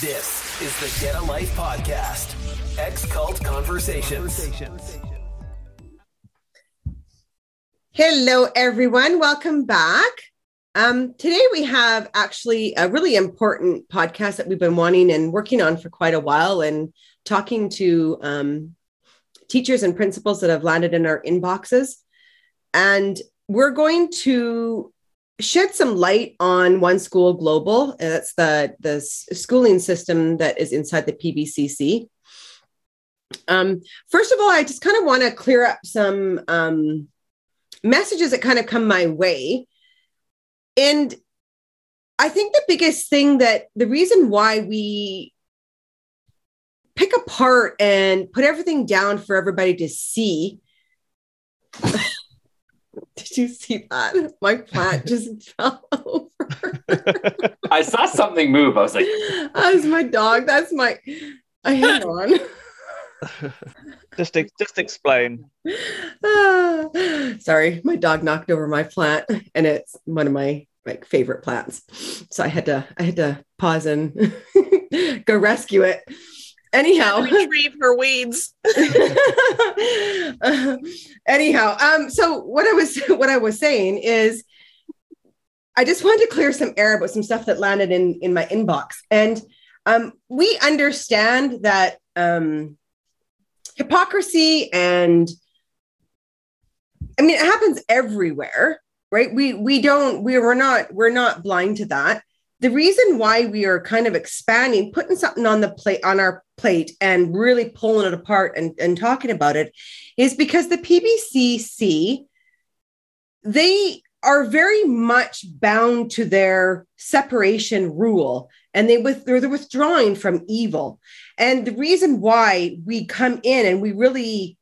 This is the Get a Life podcast. X Cult Conversations. Hello, everyone. Welcome back. Um, today, we have actually a really important podcast that we've been wanting and working on for quite a while, and talking to um, teachers and principals that have landed in our inboxes. And we're going to shed some light on One School Global. That's the the schooling system that is inside the PBCC. Um, first of all, I just kind of want to clear up some um, messages that kind of come my way, and I think the biggest thing that the reason why we pick apart and put everything down for everybody to see did you see that? My plant just fell over. I saw something move. I was like, That's my dog. That's my. I hang on. just just explain. Ah, sorry, my dog knocked over my plant, and it's one of my like favorite plants. So I had to I had to pause and go rescue it anyhow. Retrieve her weeds. Uh, anyhow um so what i was what i was saying is i just wanted to clear some air about some stuff that landed in in my inbox. And um we understand that um hypocrisy and i mean it happens everywhere right? We we don't we we're not we're not blind to that the reason why we are kind of expanding, putting something on the plate on our plate and really pulling it apart and, and talking about it is because the PBCC, they are very much bound to their separation rule and they with they're withdrawing from evil. And the reason why we come in and we really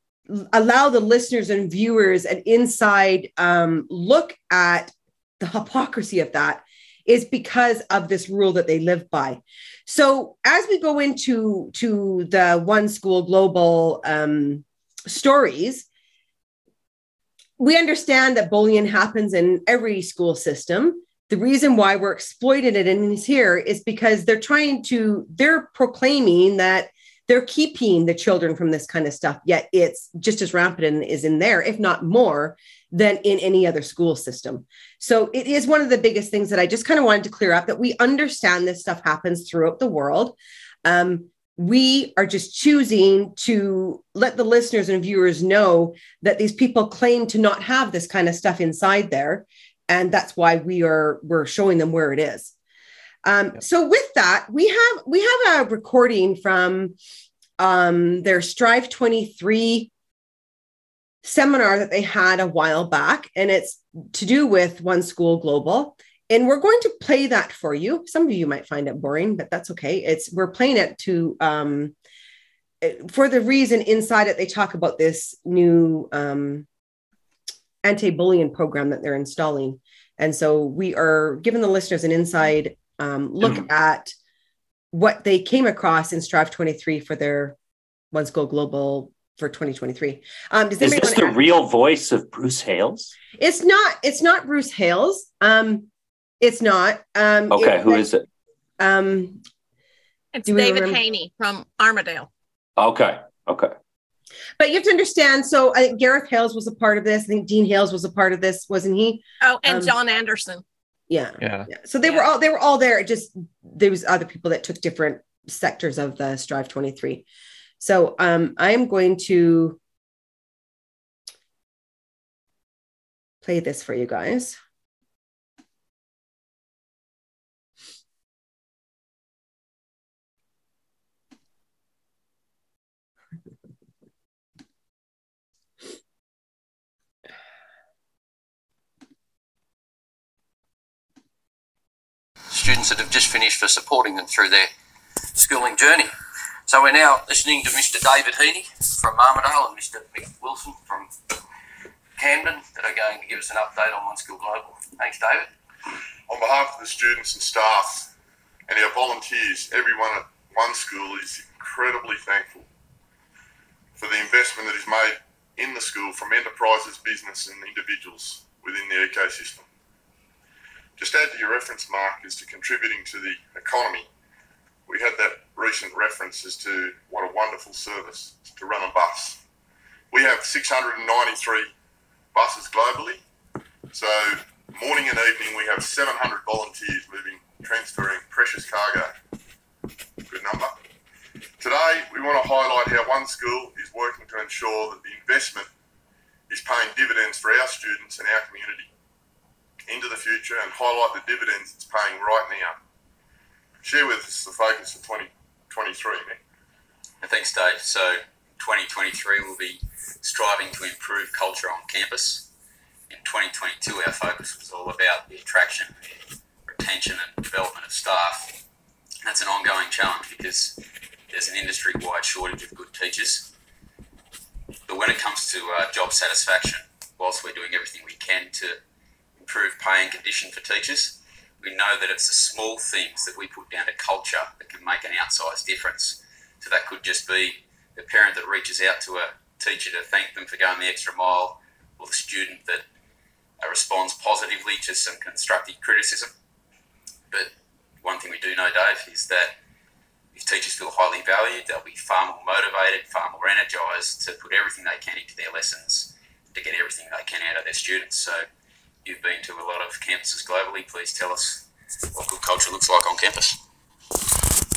allow the listeners and viewers an inside um, look at the hypocrisy of that is because of this rule that they live by. So as we go into to the one school global um, stories, we understand that bullying happens in every school system. The reason why we're exploiting it in here is because they're trying to, they're proclaiming that they're keeping the children from this kind of stuff, yet it's just as rampant and is in there, if not more, than in any other school system. So it is one of the biggest things that I just kind of wanted to clear up that we understand this stuff happens throughout the world. Um, we are just choosing to let the listeners and viewers know that these people claim to not have this kind of stuff inside there and that's why we are we're showing them where it is um, so with that we have we have a recording from um, their strive 23 seminar that they had a while back, and it's to do with One School Global. And we're going to play that for you. Some of you might find it boring, but that's okay. It's we're playing it to um, for the reason inside it they talk about this new um, anti-bullying program that they're installing, and so we are giving the listeners an inside um, look mm-hmm. at what they came across in Strive 23 for their One School Global for 2023. Um, does Is this the real voice of Bruce Hales? It's not. It's not Bruce Hales. Um, it's not. Um, okay, it, who is it? Um, it's David remember? Haney from Armadale. Okay. Okay. But you have to understand. So I think Gareth Hales was a part of this. I think Dean Hales was a part of this, wasn't he? Oh, and um, John Anderson. Yeah. yeah. yeah. So they yeah. were all they were all there. It just there was other people that took different sectors of the Strive 23. So um, I'm going to play this for you guys. Students that have just finished for supporting them through their schooling journey. So we're now listening to Mr. David Heaney from Armidale and Mr. Mick Wilson from Camden that are going to give us an update on One School Global. Thanks, David. On behalf of the students and staff and our volunteers, everyone at One School is incredibly thankful for the investment that is made in the school from enterprises, business, and individuals within the ecosystem. Just add to your reference markers to contributing to the economy we had that recent reference as to what a wonderful service to run a bus. We have 693 buses globally. So morning and evening we have 700 volunteers moving, transferring precious cargo. Good number. Today we want to highlight how one school is working to ensure that the investment is paying dividends for our students and our community into the future and highlight the dividends it's paying right now. Share with us the focus of 2023, Nick. Thanks, Dave. So, 2023 will be striving to improve culture on campus. In 2022, our focus was all about the attraction, retention, and development of staff. That's an ongoing challenge because there's an industry wide shortage of good teachers. But when it comes to uh, job satisfaction, whilst we're doing everything we can to improve pay and condition for teachers, we know that it's the small things that we put down to culture that can make an outsized difference. So that could just be the parent that reaches out to a teacher to thank them for going the extra mile, or the student that uh, responds positively to some constructive criticism. But one thing we do know, Dave, is that if teachers feel highly valued, they'll be far more motivated, far more energised to put everything they can into their lessons to get everything they can out of their students. So you've been to a lot of campuses globally. Please tell us what good culture looks like on campus.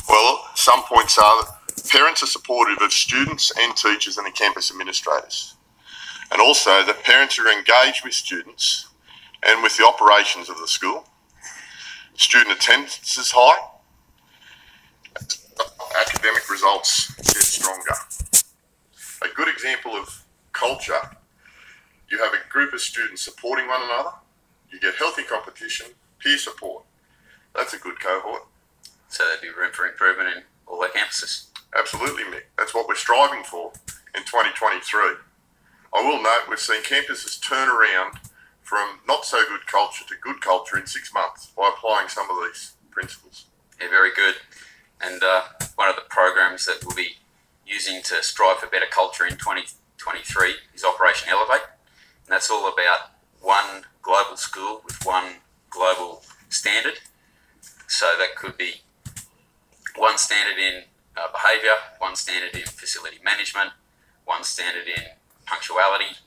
Well, some points are that parents are supportive of students and teachers and the campus administrators. And also that parents are engaged with students and with the operations of the school. Student attendance is high. Academic results get stronger. A good example of culture, you have a group of students supporting one another, you get healthy competition, peer support. That's a good cohort. So there'd be room for improvement in all our campuses. Absolutely, Mick. That's what we're striving for in 2023. I will note we've seen campuses turn around from not so good culture to good culture in six months by applying some of these principles. Yeah, very good. And uh, one of the programs that we'll be using to strive for better culture in 2023 is Operation Elevate. And that's all about one global school with one global standard. So that could be one standard in uh, behaviour, one standard in facility management, one standard in punctuality.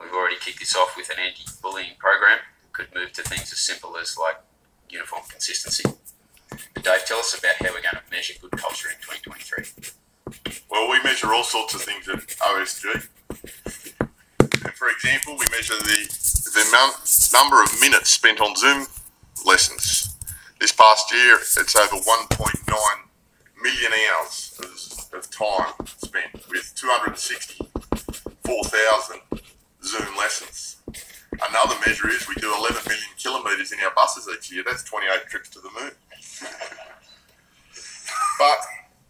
We've already kicked this off with an anti-bullying program. Could move to things as simple as like uniform consistency. But Dave, tell us about how we're going to measure good culture in 2023. Well, we measure all sorts of things at OSG. For example, we measure the, the amount, number of minutes spent on Zoom lessons. This past year, it's over 1.9 million hours of, of time spent with 264,000 Zoom lessons. Another measure is we do 11 million kilometres in our buses each year. That's 28 trips to the moon. But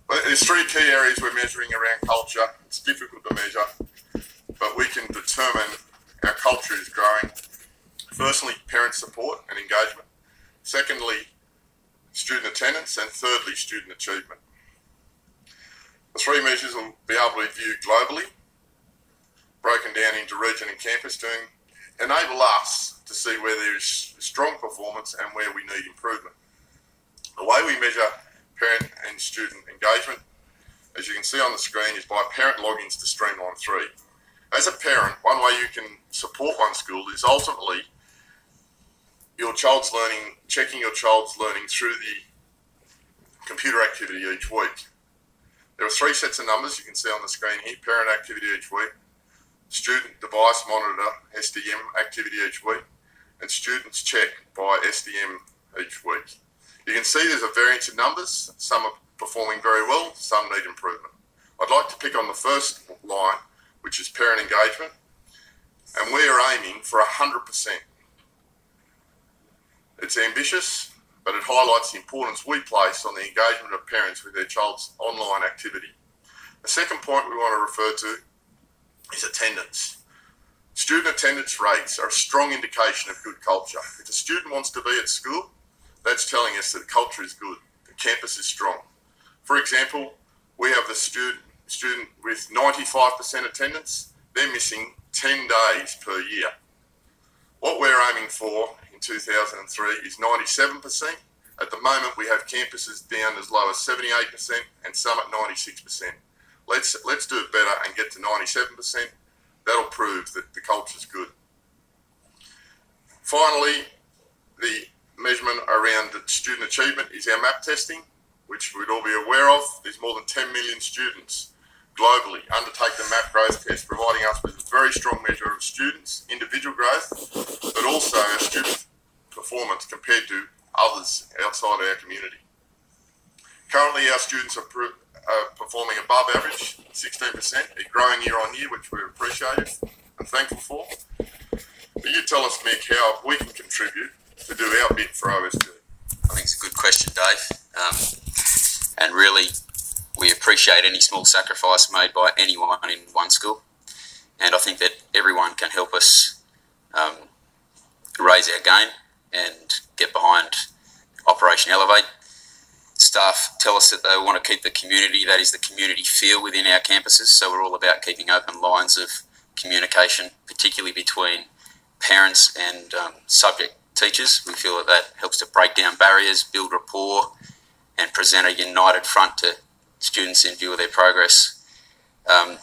but there's three key areas we're measuring around culture. It's difficult to measure, but we can determine our culture is growing. Firstly, parent support and engagement. Secondly, student attendance. And thirdly, student achievement. The three measures will be able to be viewed globally, broken down into region and campus to enable us to see where there is strong performance and where we need improvement. The way we measure parent and student engagement, as you can see on the screen, is by parent logins to Streamline 3. As a parent, one way you can support one school is ultimately your child's learning, checking your child's learning through the computer activity each week. There are three sets of numbers you can see on the screen here parent activity each week, student device monitor SDM activity each week, and students check by SDM each week. You can see there's a variance in numbers. Some are performing very well, some need improvement. I'd like to pick on the first line, which is parent engagement, and we are aiming for 100%. It's ambitious, but it highlights the importance we place on the engagement of parents with their child's online activity. The second point we want to refer to is attendance. Student attendance rates are a strong indication of good culture. If a student wants to be at school, that's telling us that the culture is good, the campus is strong. For example, we have the student student with 95% attendance, they're missing 10 days per year. What we're aiming for in 2003 is 97%, At the moment, we have campuses down as low as 78% and some at 96%. Let's let's do it better and get to 97%. That'll prove that the culture's good. Finally, the measurement around student achievement is our map testing, which we'd all be aware of. There's more than 10 million students globally undertake the MAP growth test, providing us with a very strong measure of students' individual growth, but also our student performance compared to others outside our community. Currently, our students are, are performing above average, 16%, They're growing year on year, which we're appreciative and thankful for. But you tell us, Mick, how we can contribute to do our bit for OSG. I think it's a good question, Dave. Um, and really, we appreciate any small sacrifice made by anyone in one school. And I think that everyone can help us um, raise our game and get behind Operation Elevate. Staff tell us that they want to keep the community, that is the community feel within our campuses. So we're all about keeping open lines of communication, particularly between parents and um, subject teachers. We feel that that helps to break down barriers, build rapport, and present a united front to students in view of their progress. Um,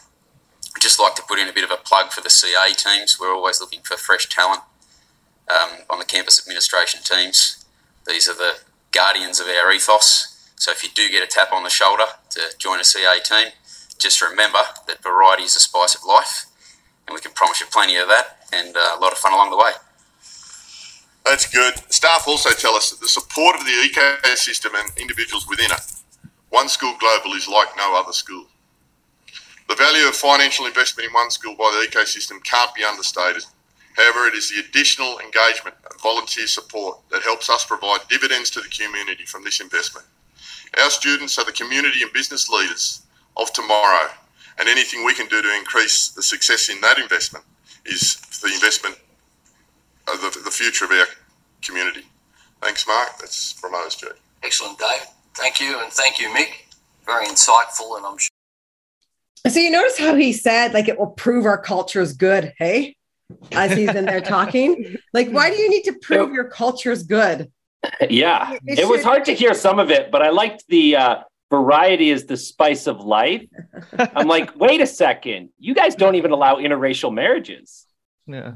just like to put in a bit of a plug for the CA teams. We're always looking for fresh talent um, on the campus administration teams. These are the guardians of our ethos. So if you do get a tap on the shoulder to join a CA team, just remember that variety is the spice of life, and we can promise you plenty of that and uh, a lot of fun along the way. That's good. Staff also tell us that the support of the ecosystem and individuals within it, one school global is like no other school. The value of financial investment in one school by the ecosystem can't be understated. However, it is the additional engagement and volunteer support that helps us provide dividends to the community from this investment. Our students are the community and business leaders of tomorrow, and anything we can do to increase the success in that investment is the investment of the, the future of our community. Thanks, Mark. That's from OSG. Excellent, Dave. Thank you, and thank you, Mick. Very insightful, and I'm sure. So you notice how he said like it will prove our culture is good, hey? As he's in there talking, like why do you need to prove your culture is good? Yeah, It it was hard to hear some of it, but I liked the uh, variety is the spice of life. I'm like, wait a second, you guys don't even allow interracial marriages. Yeah.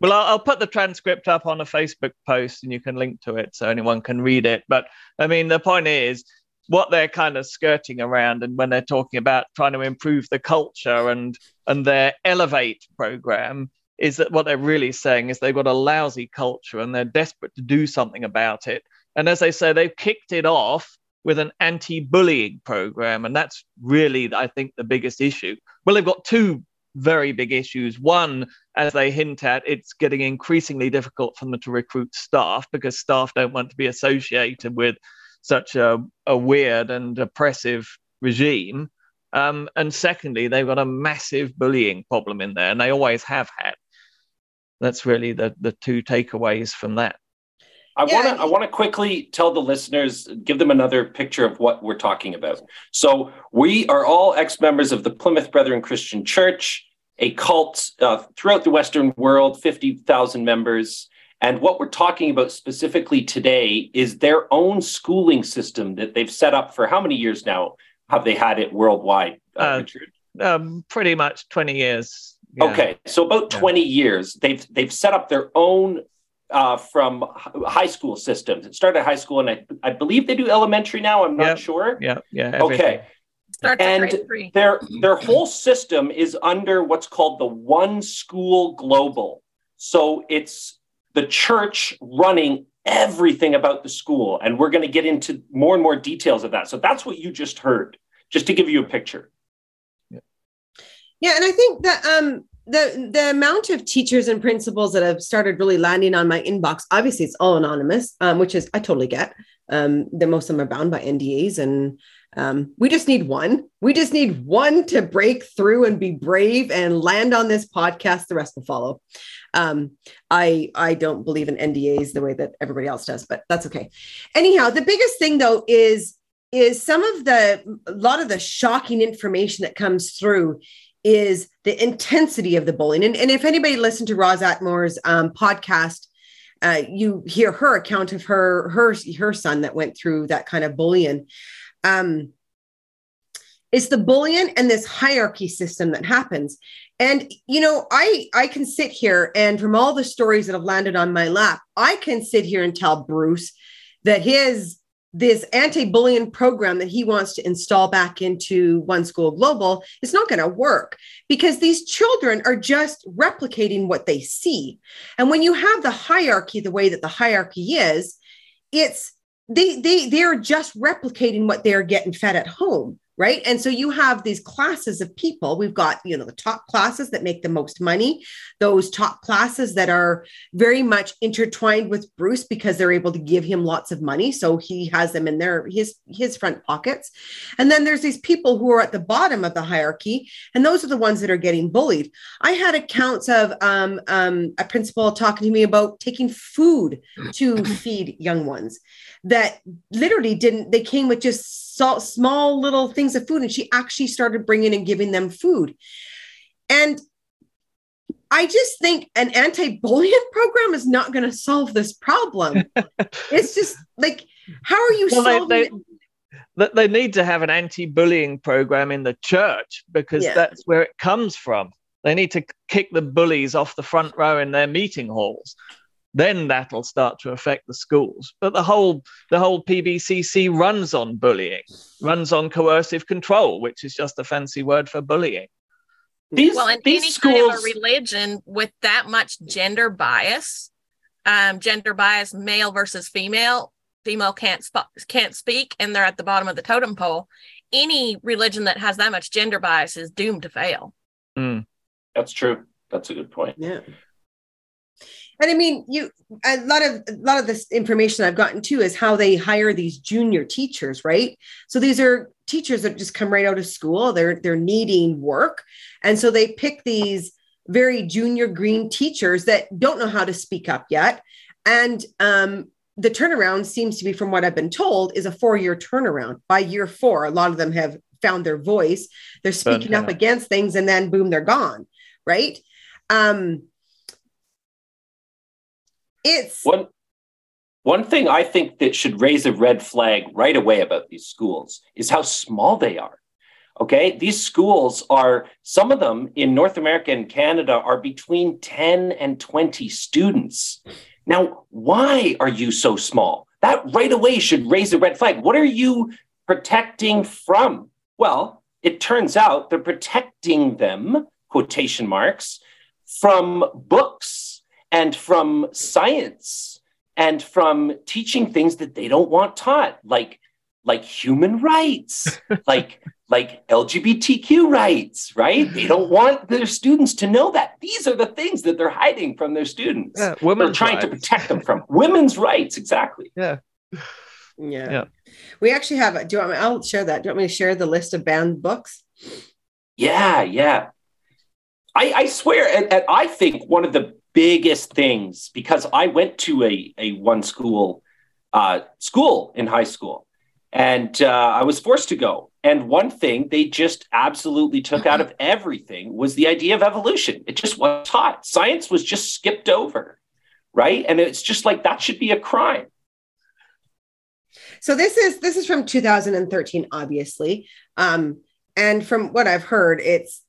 Well, I'll, I'll put the transcript up on a Facebook post and you can link to it so anyone can read it. But I mean, the point is what they're kind of skirting around and when they're talking about trying to improve the culture and and their elevate program is that what they're really saying is they've got a lousy culture and they're desperate to do something about it. And as they say, they've kicked it off with an anti-bullying program, and that's really, I think, the biggest issue. Well, they've got two very big issues. One, as they hint at, it's getting increasingly difficult for them to recruit staff because staff don't want to be associated with such a, a weird and oppressive regime. Um, and secondly, they've got a massive bullying problem in there, and they always have had. That's really the, the two takeaways from that. I Yeah, want to I want to quickly tell the listeners, give them another picture of what we're talking about. So we are all ex-members of the Plymouth Brethren Christian Church, a cult uh, throughout the Western world, fifty thousand members. And what we're talking about specifically today is their own schooling system that they've set up for how many years now have they had it worldwide? Uh, Uh, Richard? Um, pretty much 20 years. Yeah. Okay, so about Yeah. 20 years, they've they've set up their own uh, from high school systems. It started at high school, and I, I believe they do elementary now. I'm not Yep. sure. Yeah, yeah. everything. Okay, Starts at And grade three. their their whole system is under what's called the One School Global. So it's the church running everything about the school, and we're going to get into more and more details of that. So that's what you just heard, just to give you a picture. Yeah, and I think that um the the amount of teachers and principals that have started really landing on my inbox, obviously it's all anonymous, um, which is I totally get. Um, that most of them are bound by NDAs, and um, we just need one. We just need one to break through and be brave and land on this podcast. The rest will follow. Um, I I don't believe in NDAs the way that everybody else does, but that's okay. Anyhow, the biggest thing though is is some of the a lot of the shocking information that comes through is the intensity of the bullying. And, and if anybody listened to Roz Atmore's um, podcast uh, you hear her account of her her her son that went through that kind of bullying. Um, it's the bullying and this hierarchy system that happens. And you know, I I can sit here and from all the stories that have landed on my lap, I can sit here and tell Bruce that his this anti-bullying program that he wants to install back into one school global is not going to work because these children are just replicating what they see. And when you have the hierarchy the way that the hierarchy is it's they they they're just replicating what they're getting fed at home right? And so you have these classes of people. We've got you know the top classes that make the most money. Those top classes that are very much intertwined with bruce because they're able to give him lots of money. So he has them in their his his front pockets. And then there's these people who are at the bottom of the hierarchy and those are the ones that are getting bullied. I had accounts of um, um, a principal talking to me about taking food to feed young ones that literally didn't they came with just salt, small little things of food and she actually started bringing and giving them food. And i just think an anti-bullying program is not going to solve this problem. It's just like how are you well, solving they, they, they need to have an anti-bullying program in the church because yeah. that's where it comes from. They need to kick the bullies off the front row in their meeting halls then that'll start to affect the schools. But the whole the whole PBCC runs on bullying, runs on coercive control, which is just a fancy word for bullying. These, well, in any schools... kind of a religion with that much gender bias, um, gender bias, male versus female, female can't sp- can't speak, and they're at the bottom of the totem pole. Any religion that has that much gender bias is doomed to fail. Mm. That's true. That's a good point. Yeah. And I mean, you a lot of a lot of this information I've gotten too is how they hire these junior teachers, right? So these are teachers that just come right out of school. They're they're needing work, and so they pick these very junior green teachers that don't know how to speak up yet. And um, the turnaround seems to be, from what I've been told, is a four year turnaround. By year four, a lot of them have found their voice. They're speaking up against things, and then boom, they're gone, right? Um, it's one one thing I think that should raise a red flag right away about these schools is how small they are. Okay, these schools are some of them in North America and Canada are between 10 and 20 students. Now, why are you so small? That right away should raise a red flag. What are you protecting from? Well, it turns out they're protecting them, quotation marks, from books and from science and from teaching things that they don't want taught like like human rights like like lgbtq rights right? They don't want their students to know that. These are the things that they're hiding from their students. Yeah, women's they're trying rights. to protect them from women's rights exactly. Yeah. Yeah. Yeah. We actually have do you want me i'll share that. Do you want me to share the list of banned books? Yeah yeah. I i swear and, and i think one of the biggest things because I went to a, a one school uh, school in high school and uh, I was forced to go. And one thing they just absolutely took out of everything was the idea of evolution. It just wasn't taught. Science was just skipped over, right? And it's just like that should be a crime. So this is this is from 2013, obviously, um, and from what I've heard, it's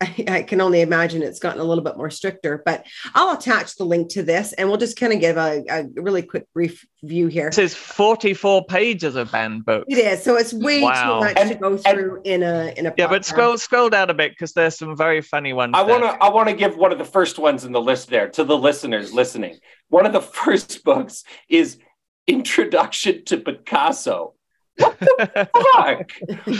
I, I, can only imagine it's gotten a little bit more stricter, but I'll attach the link to this and we'll just kind of give a, a really quick brief view here. This is 44 pages of banned books. It is. So it's way wow. too much and, to go through and, in a in a Yeah, podcast. but scroll scroll down a bit because there's some very funny ones. I want to I want to give one of the first ones in the list there to the listeners listening. One of the first books is Introduction to Picasso what the fuck?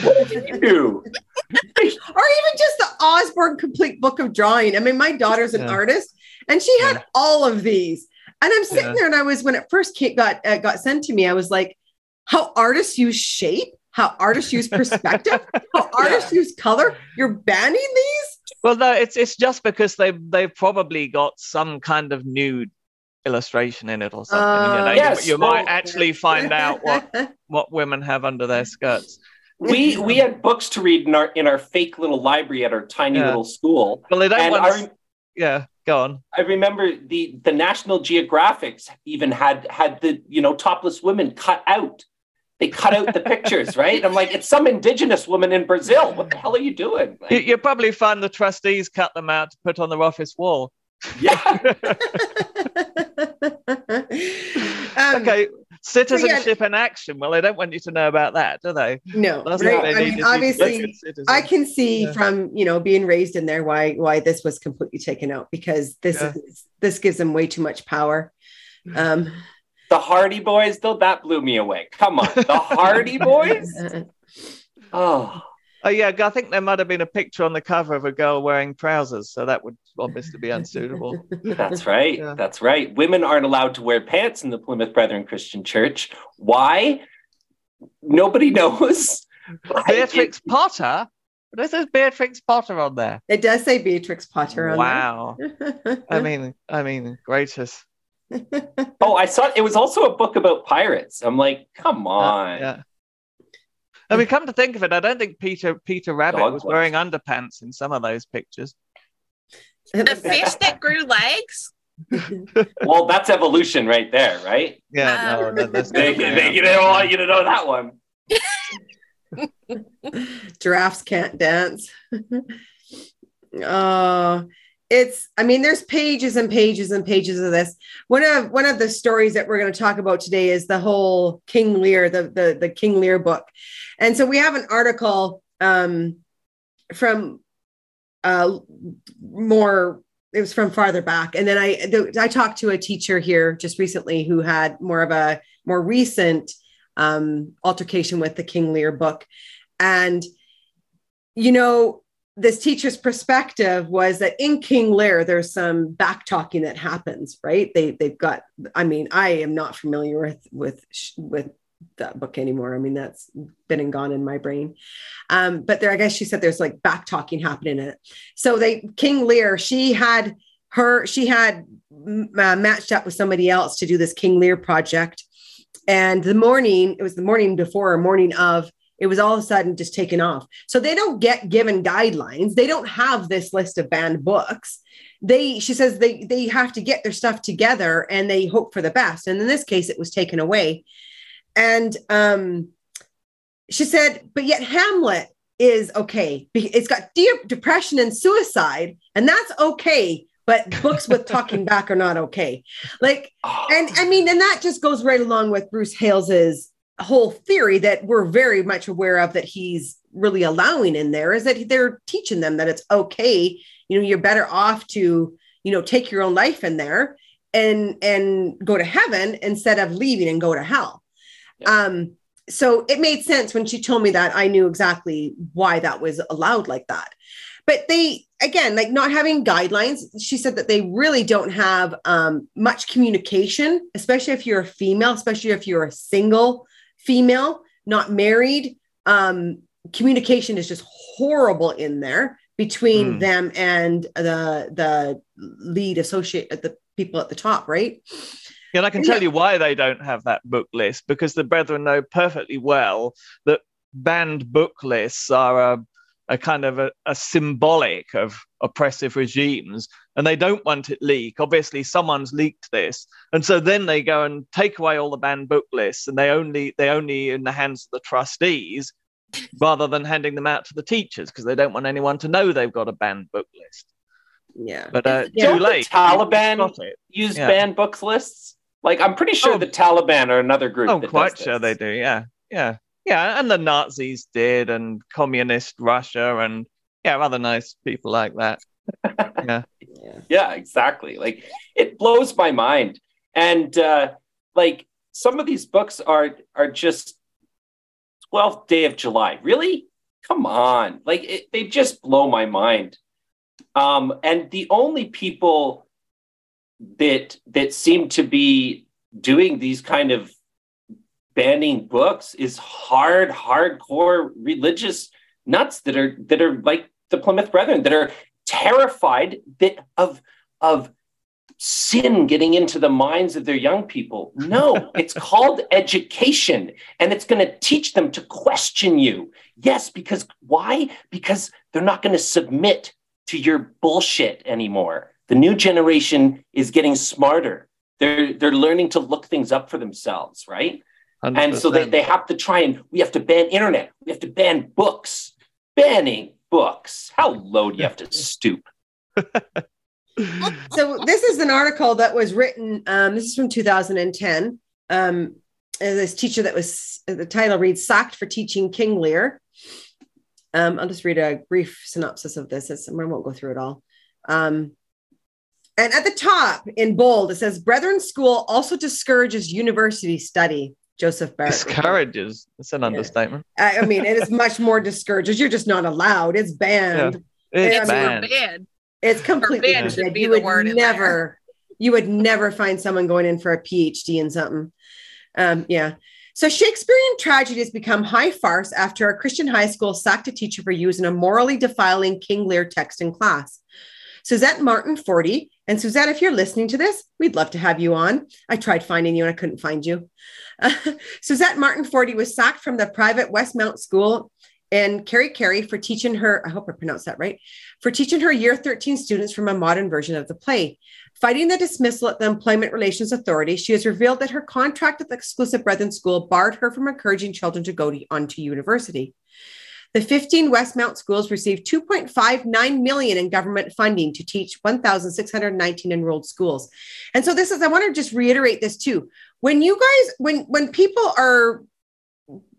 What did you do? or even just the Usborne Complete Book of Drawing. I mean, my daughter's an yeah. artist, and she had yeah. all of these. And I'm sitting yeah. there, and I was when it first came, got uh, got sent to me, I was like, "How artists use shape, how artists use perspective, how artists use color. You're banning these." Well, no, it's it's just because they they've probably got some kind of nude illustration in it or something. Uh, you know, yes, you, you well, might actually find out what what women have under their skirts. We we had books to read in our in our fake little library at our tiny yeah. little school. Well, they don't want. I, yeah. Go on. I remember the the National Geographics even had had the you know topless women cut out. They cut out the pictures, right? I'm like, it's some indigenous woman in Brazil. What the hell are you doing? Like, You, you probably find the trustees cut them out to put on their office wall. yeah, Um, Okay, citizenship in action. Well, they don't want you to know about that, do they? No, That's right. they I mean, obviously. I can see Yeah. from you know being raised in there why why this was completely taken out because this Yeah. is this gives them way too much power. Um, the Hardy Boys, though, that blew me away. Come on, the Hardy Boys. Oh, Oh yeah, I think there might have been a picture on the cover of a girl wearing trousers, so that would obviously be unsuitable. that's right. Yeah. That's right. Women aren't allowed to wear pants in the Plymouth Brethren Christian Church. Why? Nobody knows. Beatrix Potter. This is Beatrix Potter on there. it does say Beatrix Potter on Wow. there. Wow. I mean, I mean, gracious. Oh, I saw it was also a book about pirates. I'm like, come on. Yeah. I mean, come to think of it, I don't think Peter Peter Rabbit Dog was was. wearing underpants in some of those pictures. The fish that grew legs. Well, that's evolution right there, right? Yeah, Um, no, that, that's They, they, they don't want you to know that one. Giraffes can't dance. oh, it's. I mean, there's pages and pages and pages of this. One of one of the stories that we're going to talk about today is the whole King Lear, the the the King Lear book, and so we have an article um, from uh, more. It was from farther back, and then I the, I talked to a teacher here just recently who had more of a more recent um, altercation with the King Lear book, and you know this teacher's perspective was that in king lear there's some back talking that happens right? They they've got i mean i am not familiar with with with that book anymore. I mean that's been and gone in my brain. Um but there i guess she said there's like back talking happening in it. So they king lear she had her she had uh, matched up with somebody else to do this king lear project. And the morning it was the morning before or morning of it was all of a sudden just taken off. So they don't get given guidelines. They don't have this list of banned books. They, she says, they they have to get their stuff together and they hope for the best. And in this case, it was taken away. And um, she said, but yet Hamlet is okay. It's got de- depression and suicide, and that's okay. But books with talking back are not okay. Like, and I mean, and that just goes right along with Bruce Hales's whole theory that we're very much aware of that he's really allowing in there is that they're teaching them that it's okay you know you're better off to you know take your own life in there and and go to heaven instead of leaving and go to hell Yeah. um so it made sense when she told me that i knew exactly why that was allowed like that but they again like not having guidelines she said that they really don't have um, much communication especially if you're a female especially if you're a single female, not married. Um, communication is just horrible in there between Mm. them and the the lead associate at the people at the top, right? Yeah, and I can tell you why they don't have that book list because the brethren know perfectly well that banned book lists are a, a kind of a, a symbolic of oppressive regimes and they don't want it leak. Obviously, someone's leaked this. And so then they go and take away all the banned book lists and they only they only in the hands of the trustees rather than handing them out to the teachers because they don't want anyone to know they've got a banned book list. Yeah. But uh, Yeah. too Don't the late. Taliban use Yeah. banned books lists? Like, I'm pretty sure Oh. the Taliban are another group. Oh, that quite does sure this. they do. Yeah, yeah, yeah. And the Nazis did, and communist Russia, and yeah, other nice people like that. Yeah, Yeah. Yeah, exactly. Like it blows my mind. And uh like some of these books are are just 12th day of July. Really? Come on. Like it, they just blow my mind. Um and the only people that that seem to be doing these kind of banning books is hard hardcore religious nuts that are that are like the Plymouth Brethren that are terrified that of of sin getting into the minds of their young people. No, it's called education and it's going to teach them to question you. Yes, because why? Because they're not going to submit to your bullshit anymore. The new generation is getting smarter. They're they're learning to look things up for themselves, right? 100%. And so they, they have to try and we have to ban internet. We have to ban books. Banning books. How low do you have to stoop? so this is an article that was written. Um, this is from 2010. Um, this teacher that was the title reads "Sacked for Teaching King Lear." Um, I'll just read a brief synopsis of this. It's, I won't go through it all. Um, and at the top in bold, it says Brethren School also discourages university study. Joseph Barrett. Discourages. That's an yeah. understatement. I, I, mean, it is much more discourages. You're just not allowed. It's banned. Yeah. It's, it's banned. banned. It's completely banned. You would never, you would never find someone going in for a PhD in something. Um, yeah. So Shakespearean tragedy has become high farce after a Christian high school sacked a teacher for using a morally defiling King Lear text in class. Suzette Martin, 40. And Suzette, if you're listening to this, we'd love to have you on. I tried finding you and I couldn't find you. Uh, Suzette Martin, 40, was sacked from the private Westmount School in Kerikeri for teaching her, I hope I pronounced that right, for teaching her year 13 students from a modern version of the play. Fighting the dismissal at the Employment Relations Authority, she has revealed that her contract at the Exclusive Brethren School barred her from encouraging children to go to, on to university. The 15 Westmount schools received 2.59 million in government funding to teach 1,619 enrolled schools. And so this is, I want to just reiterate this too. When you guys, when when people are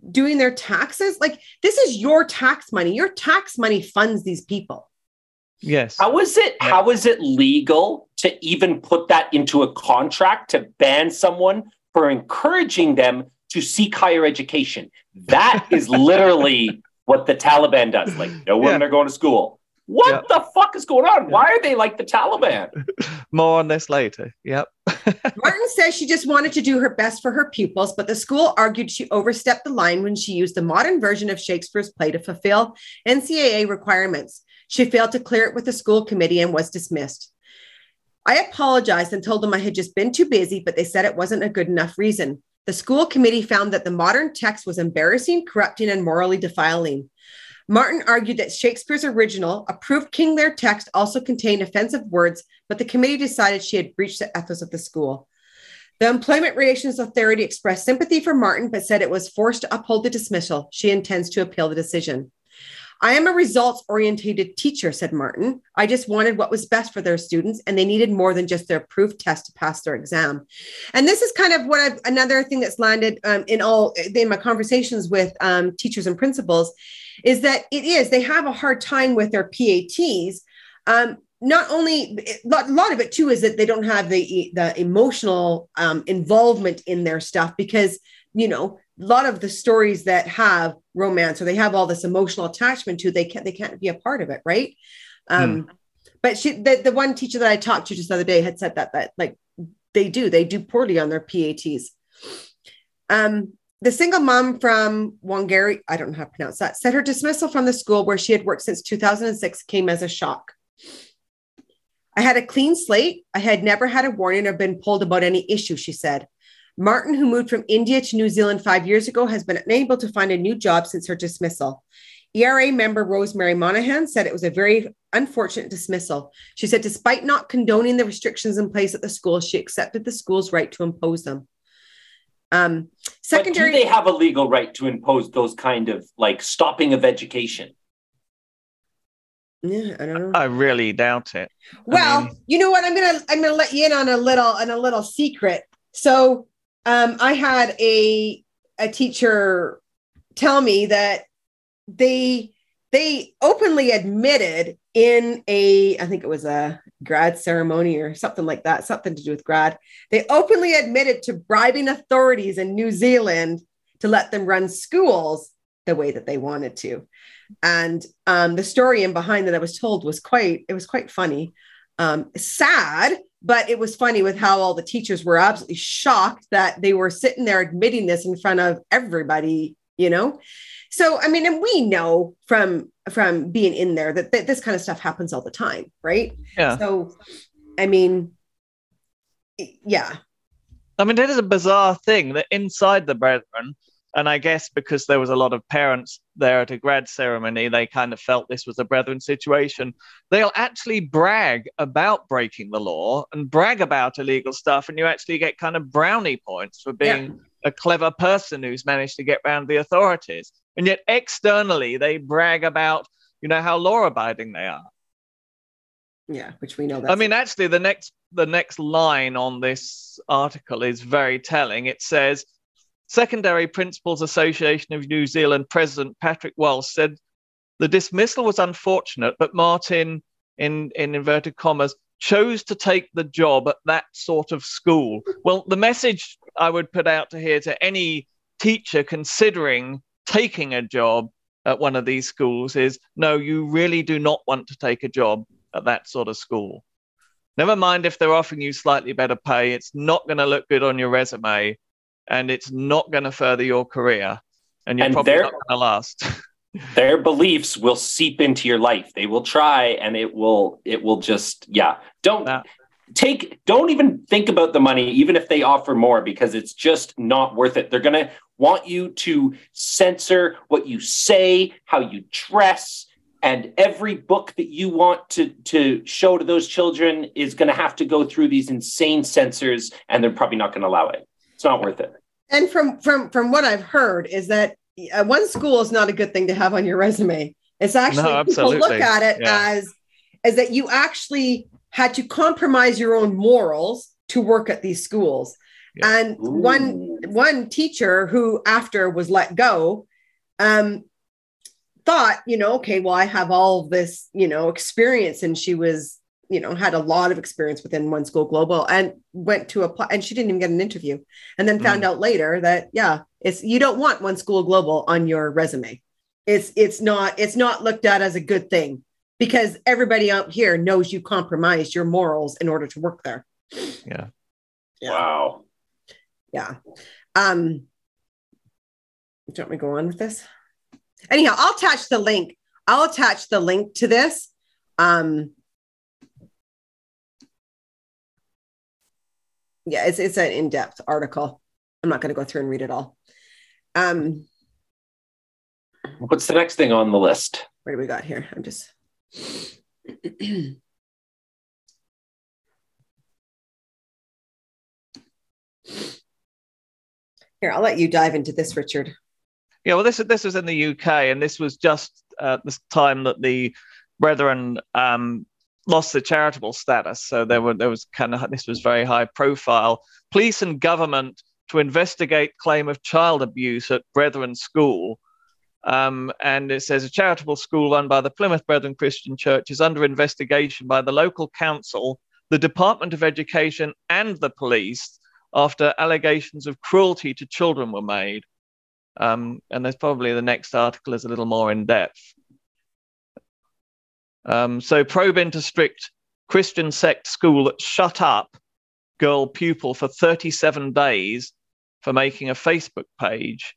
doing their taxes, like this is your tax money. Your tax money funds these people. Yes. How is it how is it legal to even put that into a contract to ban someone for encouraging them to seek higher education? That is literally what the Taliban does. Like, no women yeah. are going to school. What yep. the fuck is going on? Why are they like the Taliban? More on this later. Yep. Martin says she just wanted to do her best for her pupils, but the school argued she overstepped the line when she used the modern version of Shakespeare's play to fulfill NCEA requirements. She failed to clear it with the school committee and was dismissed. I apologized and told them I had just been too busy, but they said it wasn't a good enough reason. The school committee found that the modern text was embarrassing, corrupting, and morally defiling. Martin argued that Shakespeare's original, approved King Lear text also contained offensive words, but the committee decided she had breached the ethos of the school. The Employment Relations Authority expressed sympathy for Martin, but said it was forced to uphold the dismissal. She intends to appeal the decision. I am a results oriented teacher, said Martin. I just wanted what was best for their students, and they needed more than just their proof test to pass their exam. And this is kind of what I've, another thing that's landed um, in all in my conversations with um, teachers and principals is that it is they have a hard time with their PATs. Um, not only a lot of it too is that they don't have the the emotional um, involvement in their stuff because you know a lot of the stories that have romance or they have all this emotional attachment to they can't they can't be a part of it right um hmm. but she the, the one teacher that i talked to just the other day had said that that like they do they do poorly on their pats um the single mom from Whangarei, I don't know how to pronounce that, said her dismissal from the school where she had worked since 2006 came as a shock. I had a clean slate. I had never had a warning or been pulled about any issue, she said. Martin, who moved from India to New Zealand five years ago, has been unable to find a new job since her dismissal. ERA member Rosemary Monahan said it was a very unfortunate dismissal. She said, despite not condoning the restrictions in place at the school, she accepted the school's right to impose them. Um, secondary, but do they have a legal right to impose those kind of like stopping of education? Yeah, I don't know. I really doubt it. Well, I mean, you know what? I'm gonna I'm gonna let you in on a little on a little secret. So um, I had a a teacher tell me that they they openly admitted in a I think it was a grad ceremony or something like that, something to do with grad. They openly admitted to bribing authorities in New Zealand to let them run schools the way that they wanted to. And um, the story in behind that I was told was quite it was quite funny, um, sad but it was funny with how all the teachers were absolutely shocked that they were sitting there admitting this in front of everybody you know? So i mean and we know from from being in there that, that this kind of stuff happens all the time right? Yeah. So i mean yeah. I mean it is a bizarre thing that inside the brethren And I guess because there was a lot of parents there at a grad ceremony, they kind of felt this was a brethren situation. They'll actually brag about breaking the law and brag about illegal stuff, and you actually get kind of brownie points for being yeah. a clever person who's managed to get around the authorities. And yet externally, they brag about, you know, how law abiding they are. Yeah, which we know. That. I mean, actually, the next the next line on this article is very telling. It says, "Secondary Principals Association of New Zealand President Patrick Walsh said the dismissal was unfortunate, but Martin, in in inverted commas, chose to take the job at that sort of school." Well, the message I would put out to here to any teacher considering taking a job at one of these schools is no, you really do not want to take a job at that sort of school. Never mind if they're offering you slightly better pay, it's not going to look good on your resume and it's not going to further your career and you're and probably not going to last. their beliefs will seep into your life. They will try and it will it will just yeah. Don't take don't even think about the money even if they offer more because it's just not worth it. They're going to want you to censor what you say, how you dress, and every book that you want to to show to those children is going to have to go through these insane censors and they're probably not going to allow it it's not worth it and from from from what i've heard is that uh, one school is not a good thing to have on your resume it's actually no, people look at it yeah. as as that you actually had to compromise your own morals to work at these schools yeah. and Ooh. one one teacher who after was let go um thought, you know, okay, well, I have all this, you know, experience. And she was, you know, had a lot of experience within One School Global and went to apply, and she didn't even get an interview. And then found mm. out later that, yeah, it's you don't want One School Global on your resume. It's it's not it's not looked at as a good thing because everybody out here knows you compromised your morals in order to work there. Yeah. yeah. Wow. Yeah. Um, don't want me go on with this? anyhow, I'll attach the link. I'll attach the link to this. Um, yeah, it's it's an in-depth article. I'm not going to go through and read it all. Um, What's the next thing on the list? What do we got here? I'm just. Here, I'll let you dive into this, Richard. Yeah, well, this this was in the UK, and this was just uh, the time that the Brethren um, lost the charitable status. So there were there was kind of this was very high profile. Police and government to investigate claim of child abuse at Brethren School. Um, and it says a charitable school run by the Plymouth Brethren Christian Church is under investigation by the local council, the Department of Education, and the police after allegations of cruelty to children were made. Um, and there's probably the next article is a little more in depth. Um, so probe into strict Christian sect school that shut up girl pupil for 37 days for making a Facebook page.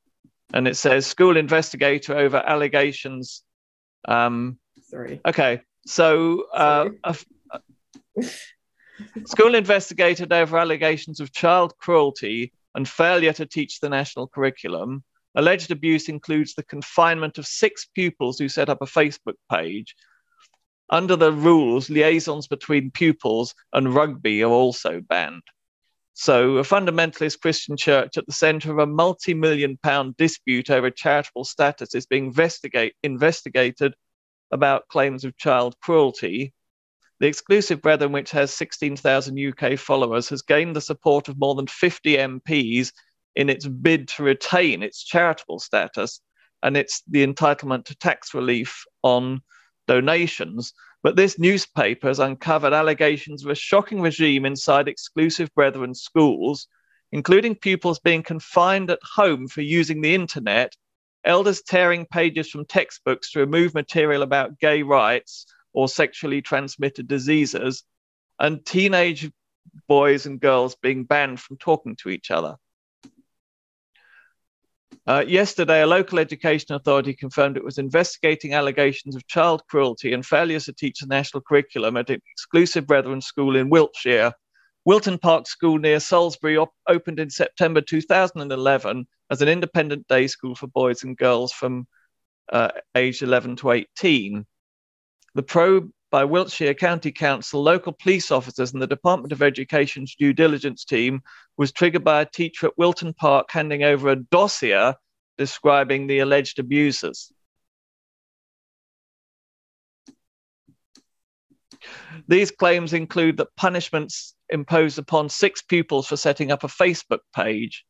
And it says school investigator over allegations. Um, Sorry. Okay. So uh, a, a school investigated over allegations of child cruelty and failure to teach the national curriculum. Alleged abuse includes the confinement of six pupils who set up a Facebook page. Under the rules, liaisons between pupils and rugby are also banned. So, a fundamentalist Christian church at the center of a multi million pound dispute over charitable status is being investigate, investigated about claims of child cruelty. The exclusive Brethren, which has 16,000 UK followers, has gained the support of more than 50 MPs in its bid to retain its charitable status and it's the entitlement to tax relief on donations. But this newspaper has uncovered allegations of a shocking regime inside exclusive Brethren schools, including pupils being confined at home for using the internet, elders tearing pages from textbooks to remove material about gay rights or sexually transmitted diseases, and teenage boys and girls being banned from talking to each other. Uh, yesterday, a local education authority confirmed it was investigating allegations of child cruelty and failures to teach the national curriculum at an exclusive Brethren school in Wiltshire, Wilton Park School near Salisbury op- opened in September 2011 as an independent day school for boys and girls from uh, age 11 to 18. The probe by Wiltshire County Council, local police officers, and the Department of Education's due diligence team was triggered by a teacher at Wilton Park handing over a dossier describing the alleged abusers. These claims include that punishments imposed upon six pupils for setting up a Facebook page.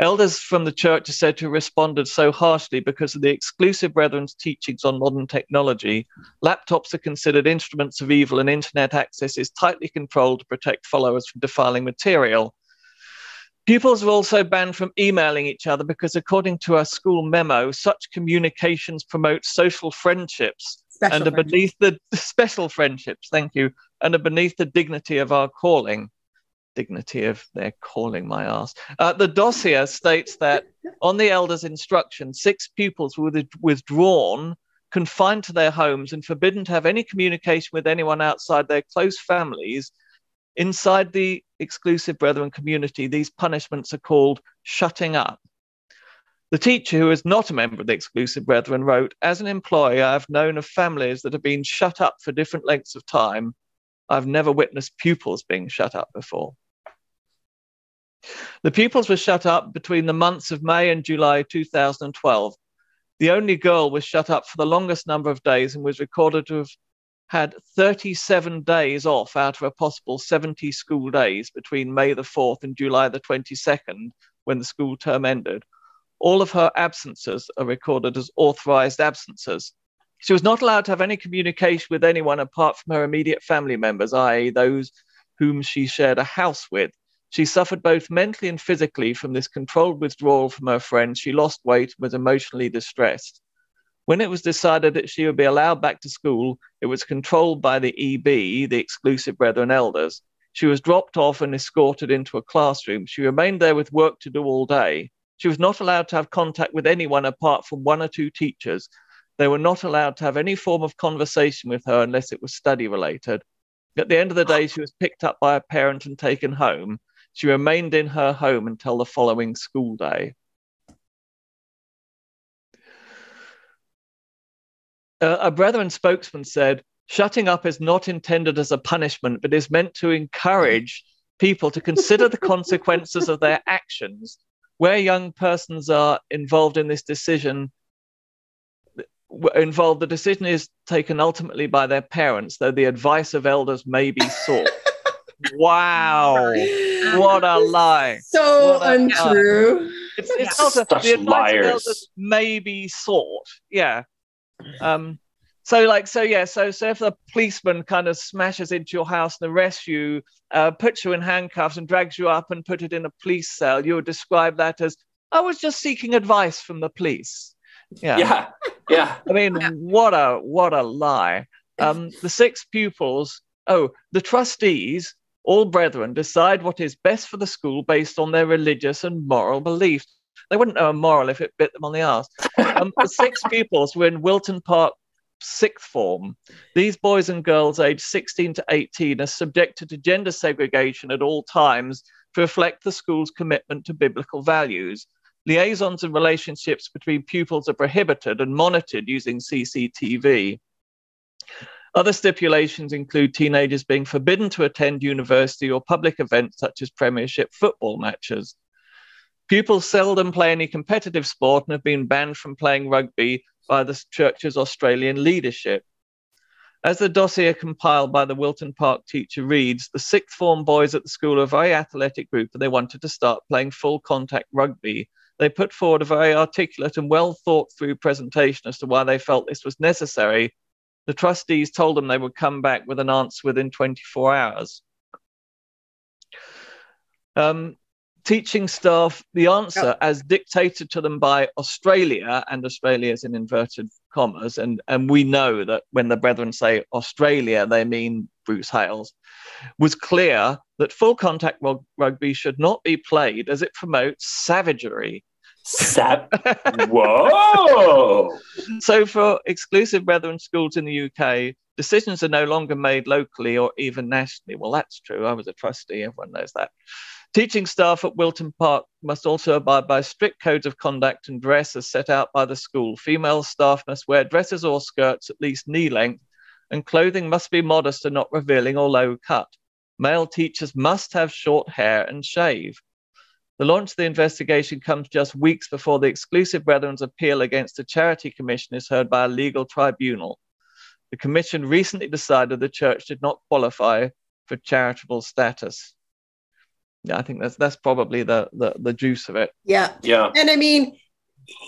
Elders from the church are said to have responded so harshly because of the exclusive brethren's teachings on modern technology. Laptops are considered instruments of evil, and internet access is tightly controlled to protect followers from defiling material. Pupils are also banned from emailing each other because, according to a school memo, such communications promote social friendships special and are beneath the special friendships. Thank you, and are beneath the dignity of our calling. Dignity of their calling, my ass. Uh, the dossier states that on the elders' instruction, six pupils were withdrawn, confined to their homes, and forbidden to have any communication with anyone outside their close families. Inside the exclusive brethren community, these punishments are called shutting up. The teacher, who is not a member of the Exclusive Brethren, wrote As an employee, I've known of families that have been shut up for different lengths of time. I've never witnessed pupils being shut up before. The pupils were shut up between the months of May and July 2012. The only girl was shut up for the longest number of days and was recorded to have had 37 days off out of a possible 70 school days between May the 4th and July the 22nd when the school term ended all of her absences are recorded as authorized absences. She was not allowed to have any communication with anyone apart from her immediate family members, i.e., those whom she shared a house with. She suffered both mentally and physically from this controlled withdrawal from her friends. She lost weight, and was emotionally distressed. When it was decided that she would be allowed back to school, it was controlled by the EB, the Exclusive Brethren Elders. She was dropped off and escorted into a classroom. She remained there with work to do all day. She was not allowed to have contact with anyone apart from one or two teachers. They were not allowed to have any form of conversation with her unless it was study related. At the end of the day, she was picked up by a parent and taken home. She remained in her home until the following school day. Uh, a brethren spokesman said, Shutting up is not intended as a punishment, but is meant to encourage people to consider the consequences of their actions where young persons are involved in this decision involved the decision is taken ultimately by their parents though the advice of elders may be sought. Wow. What a lie. so what untrue. It's, it's yeah. also, Such the advice liars. of elders may be sought. Yeah. Um so like so yeah so so if the policeman kind of smashes into your house and arrests you uh, puts you in handcuffs and drags you up and put it in a police cell you would describe that as i was just seeking advice from the police yeah. Yeah. Yeah. I mean what a what a lie. Um, the six pupils oh the trustees all brethren decide what is best for the school based on their religious and moral beliefs. They wouldn't know a moral if it bit them on the ass. Um, the six pupils were in Wilton Park sixth form, these boys and girls aged 16 to 18 are subjected to gender segregation at all times to reflect the school's commitment to biblical values. Liaisons and relationships between pupils are prohibited and monitored using CCTV. Other stipulations include teenagers being forbidden to attend university or public events such as Premiership football matches. Pupils seldom play any competitive sport and have been banned from playing rugby by the church's Australian leadership. As the dossier compiled by the Wilton Park teacher reads, the sixth form boys at the school are a very athletic group and they wanted to start playing full contact rugby. They put forward a very articulate and well thought through presentation as to why they felt this was necessary. The trustees told them they would come back with an answer within 24 hours. Um, teaching staff the answer as dictated to them by Australia, and Australia is in inverted commas, and, and we know that when the brethren say Australia, they mean Bruce Hales, was clear that full contact rugby should not be played as it promotes savagery. Sav- Whoa! so, for exclusive brethren schools in the UK, Decisions are no longer made locally or even nationally. Well, that's true. I was a trustee, everyone knows that. Teaching staff at Wilton Park must also abide by strict codes of conduct and dress as set out by the school. Female staff must wear dresses or skirts at least knee length, and clothing must be modest and not revealing or low cut. Male teachers must have short hair and shave. The launch of the investigation comes just weeks before the exclusive Brethren's appeal against the Charity Commission is heard by a legal tribunal. The Commission recently decided the church did not qualify for charitable status yeah, I think that's that's probably the the, the juice of it. Yeah, yeah. And I mean,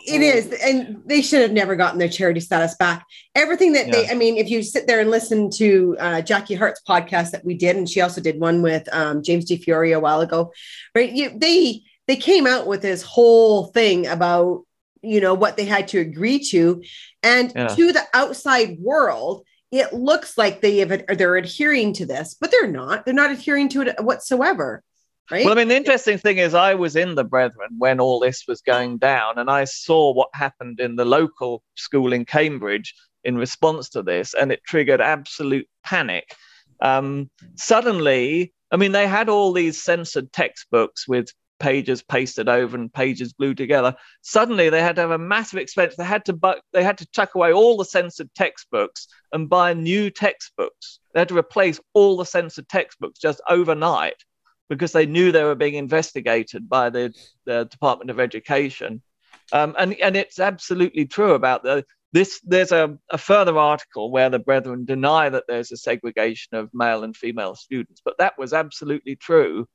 it is, and they should have never gotten their charity status back. Everything that yeah. they, I mean, if you sit there and listen to uh, Jackie Hart's podcast that we did, and she also did one with um, James Di Fiore a while ago, right? You, they they came out with this whole thing about you know what they had to agree to, and yeah. to the outside world, it looks like they have they're adhering to this, but they're not. They're not adhering to it whatsoever. Right? Well, I mean, the interesting thing is, I was in the Brethren when all this was going down, and I saw what happened in the local school in Cambridge in response to this, and it triggered absolute panic. Um, suddenly, I mean, they had all these censored textbooks with pages pasted over and pages glued together. Suddenly, they had to have a massive expense. They had to bu- they had to chuck away all the censored textbooks and buy new textbooks. They had to replace all the censored textbooks just overnight because they knew they were being investigated by the, the Department of Education. Um, and, and it's absolutely true about the, this. There's a, a further article where the Brethren deny that there's a segregation of male and female students, but that was absolutely true.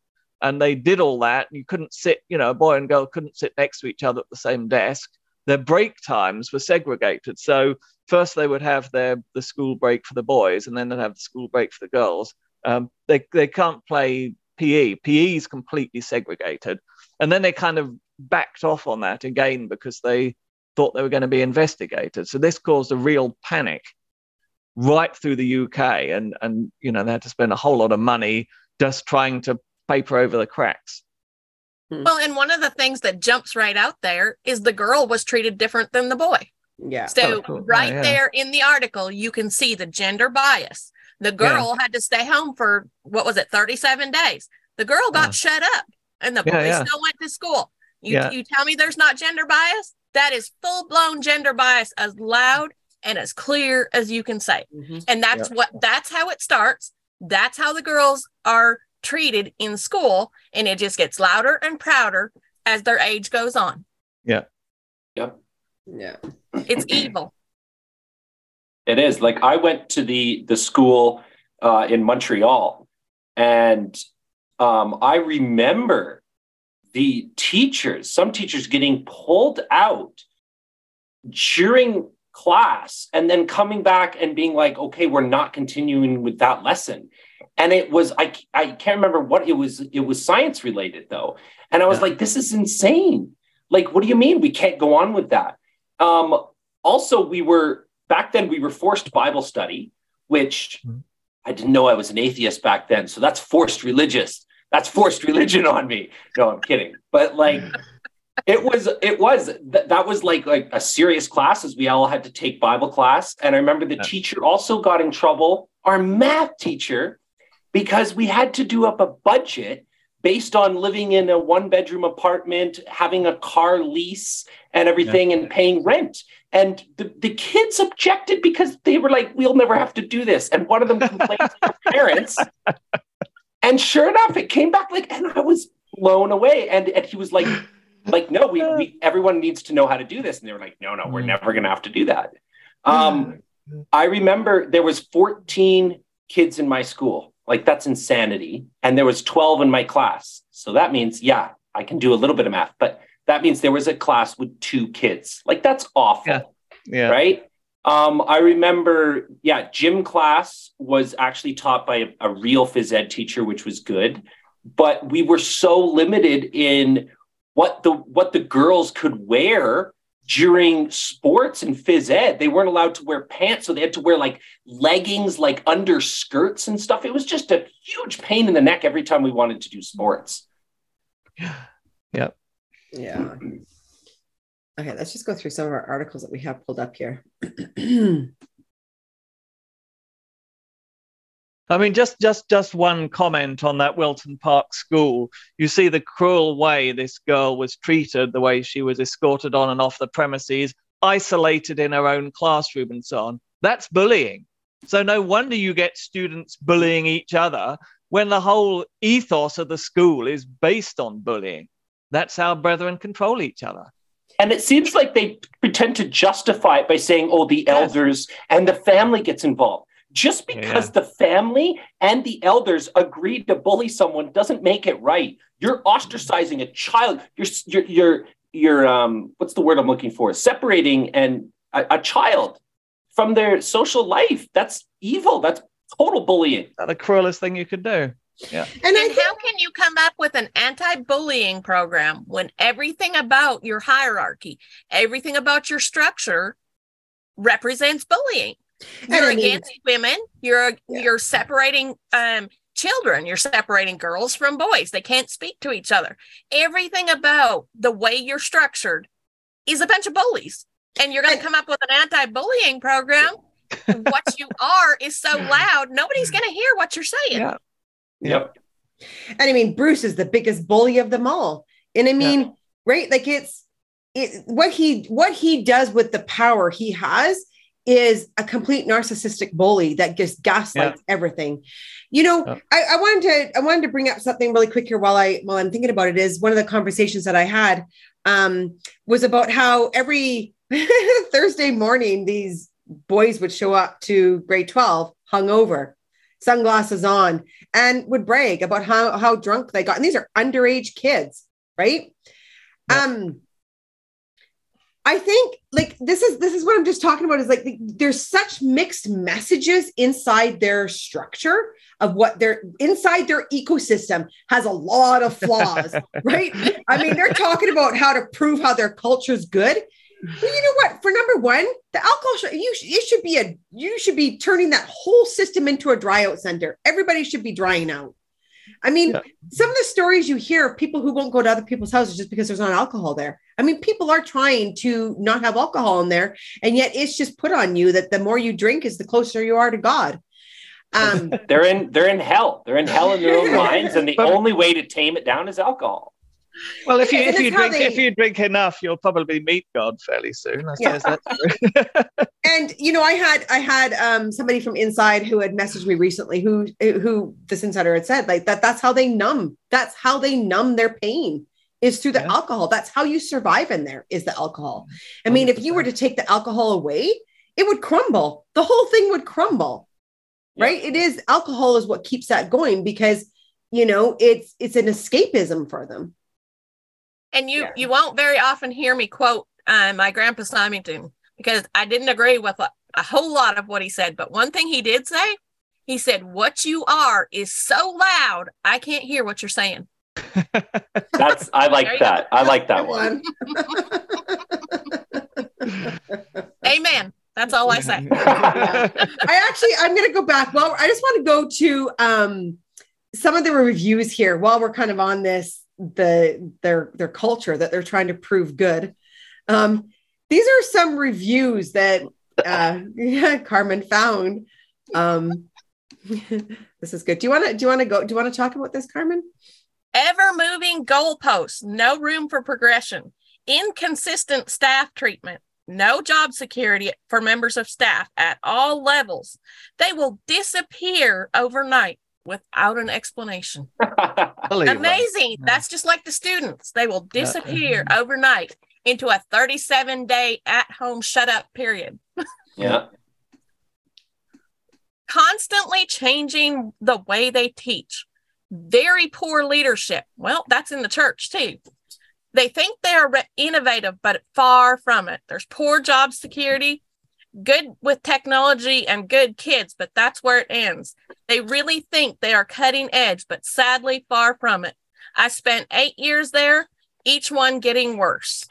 And they did all that. You couldn't sit, you know, a boy and girl couldn't sit next to each other at the same desk. Their break times were segregated. So first they would have their the school break for the boys, and then they'd have the school break for the girls. Um, they they can't play PE. PE is completely segregated. And then they kind of backed off on that again because they thought they were going to be investigated. So this caused a real panic right through the UK. And, and you know, they had to spend a whole lot of money just trying to paper over the cracks. Hmm. Well, and one of the things that jumps right out there is the girl was treated different than the boy. Yeah. So, oh, cool. right yeah. there in the article, you can see the gender bias. The girl yeah. had to stay home for what was it, 37 days. The girl got uh, shut up and the yeah, boy yeah. still went to school. You, you tell me there's not gender bias? That is full blown gender bias as loud and as clear as you can say. Mm-hmm. And that's what that's how it starts. That's how the girls are treated in school. And it just gets louder and prouder as their age goes on. Yeah. Yep. Yeah. It's evil. It is like I went to the the school uh, in Montreal, and um, I remember the teachers, some teachers getting pulled out during class and then coming back and being like, okay, we're not continuing with that lesson. And it was, I, I can't remember what it was. It was science related though. And I was yeah. like, this is insane. Like, what do you mean we can't go on with that? Um, also, we were back then we were forced Bible study, which mm-hmm. I didn't know I was an atheist back then. So that's forced religious. That's forced religion on me. No, I'm kidding. But like it was it was th- that was like like a serious class as we all had to take Bible class. And I remember the yeah. teacher also got in trouble, our math teacher, because we had to do up a budget based on living in a one bedroom apartment, having a car lease and everything, yeah. and paying rent. And the, the kids objected because they were like, we'll never have to do this. And one of them complained to their parents. And sure enough, it came back like, and I was blown away. And, and he was like, like, no, we, we everyone needs to know how to do this. And they were like, no, no, we're mm. never gonna have to do that. Um, I remember there was 14 kids in my school. Like that's insanity. And there was 12 in my class. So that means, yeah, I can do a little bit of math, but that means there was a class with two kids. Like that's awful. Yeah. yeah. Right. Um, I remember, yeah, gym class was actually taught by a, a real phys ed teacher, which was good. But we were so limited in what the what the girls could wear during sports and phys ed. They weren't allowed to wear pants, so they had to wear like leggings, like under skirts and stuff. It was just a huge pain in the neck every time we wanted to do sports. Yep. Yeah. Okay, let's just go through some of our articles that we have pulled up here. I mean, just just just one comment on that Wilton Park school. You see the cruel way this girl was treated, the way she was escorted on and off the premises, isolated in her own classroom, and so on. That's bullying. So no wonder you get students bullying each other when the whole ethos of the school is based on bullying. That's how brethren control each other. And it seems like they pretend to justify it by saying, oh, the elders and the family gets involved. Just because yeah. the family and the elders agreed to bully someone doesn't make it right. You're ostracizing a child. You're you're you're, you're um what's the word I'm looking for? Separating and a, a child from their social life. That's evil. That's total bullying. That's the cruelest thing you could do. Yeah. And, and how can you come up with an anti-bullying program when everything about your hierarchy, everything about your structure represents bullying? You're against women. You're yeah. you're separating um, children. You're separating girls from boys. They can't speak to each other. Everything about the way you're structured is a bunch of bullies. And you're going to come up with an anti-bullying program. what you are is so loud, nobody's going to hear what you're saying. Yeah. Yep. And I mean, Bruce is the biggest bully of them all. And I mean, yeah. right? Like it's it, what he what he does with the power he has is a complete narcissistic bully that just gaslights yeah. everything. You know, yeah. I, I, wanted to I wanted to bring up something really quick here while I while I'm thinking about it is one of the conversations that I had um, was about how every Thursday morning these boys would show up to grade 12 hungover sunglasses on, and would brag about how, how drunk they got. And these are underage kids, right? Yeah. Um, I think like this is this is what I'm just talking about is like there's such mixed messages inside their structure of what their inside their ecosystem has a lot of flaws, right? I mean, they're talking about how to prove how their culture is good, well, you know what? For number one, the alcohol should, you it should be a you should be turning that whole system into a dry out center. Everybody should be drying out. I mean, yeah. some of the stories you hear of people who won't go to other people's houses just because there's not alcohol there. I mean, people are trying to not have alcohol in there, and yet it's just put on you that the more you drink is the closer you are to God. Um, they're in they're in hell. They're in hell in their own minds, and the only way to tame it down is alcohol. Well, if you if you drink they... if you drink enough, you'll probably meet God fairly soon. I yeah. that's true. and you know, I had I had um, somebody from inside who had messaged me recently who who this insider had said like that that's how they numb. That's how they numb their pain is through the yeah. alcohol. That's how you survive in there is the alcohol. I mean, 100%. if you were to take the alcohol away, it would crumble. The whole thing would crumble. Yeah. Right? It is alcohol is what keeps that going because you know it's it's an escapism for them and you yeah. you won't very often hear me quote uh, my grandpa Symington because I didn't agree with a, a whole lot of what he said. But one thing he did say, he said, "What you are is so loud, I can't hear what you're saying." That's I like that. I like that one. Amen. That's all I say. I actually I'm going to go back. Well, I just want to go to um some of the reviews here while we're kind of on this the their their culture that they're trying to prove good. Um, these are some reviews that uh, Carmen found. Um, this is good. Do you want to do you want to go? Do you want to talk about this, Carmen? Ever moving goalposts, no room for progression, inconsistent staff treatment, no job security for members of staff at all levels. They will disappear overnight without an explanation. Amazing. That's just like the students. They will disappear mm-hmm. overnight into a 37 day at home shut up period. yeah. Constantly changing the way they teach. Very poor leadership. Well, that's in the church too. They think they are innovative, but far from it. There's poor job security, good with technology and good kids, but that's where it ends. They really think they are cutting edge, but sadly, far from it. I spent eight years there, each one getting worse.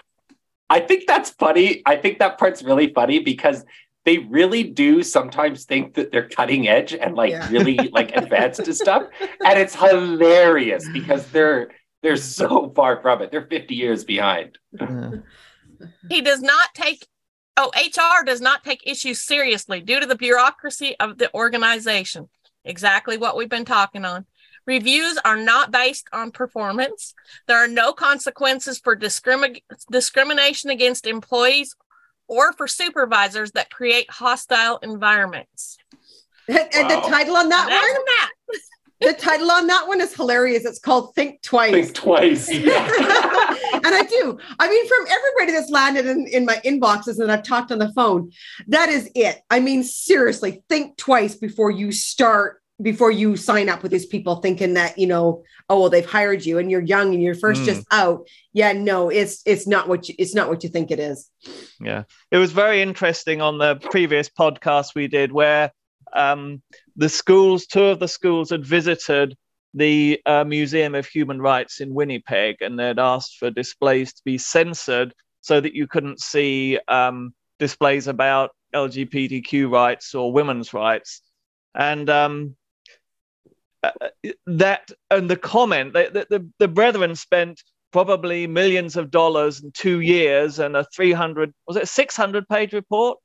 I think that's funny. I think that part's really funny because they really do sometimes think that they're cutting edge and like yeah. really like advanced to stuff. And it's hilarious because they're they're so far from it. They're 50 years behind. He does not take Oh, HR does not take issues seriously due to the bureaucracy of the organization. exactly what we've been talking on. Reviews are not based on performance. There are no consequences for discrimi- discrimination against employees or for supervisors that create hostile environments. And, and wow. the title on that Imagine one? That. The title on that one is hilarious. It's called Think Twice. Think Twice. and I do. I mean, from everybody that's landed in, in my inboxes and I've talked on the phone, that is it. I mean, seriously, think twice before you start, before you sign up with these people thinking that, you know, oh well, they've hired you and you're young and you're first mm. just out. Yeah, no, it's it's not what you it's not what you think it is. Yeah. It was very interesting on the previous podcast we did where um, the schools, two of the schools had visited the uh, Museum of Human Rights in Winnipeg and they'd asked for displays to be censored so that you couldn't see um, displays about LGBTQ rights or women's rights. And um, uh, that and the comment the, the, the brethren spent probably millions of dollars in two years and a 300 was it a 600 page report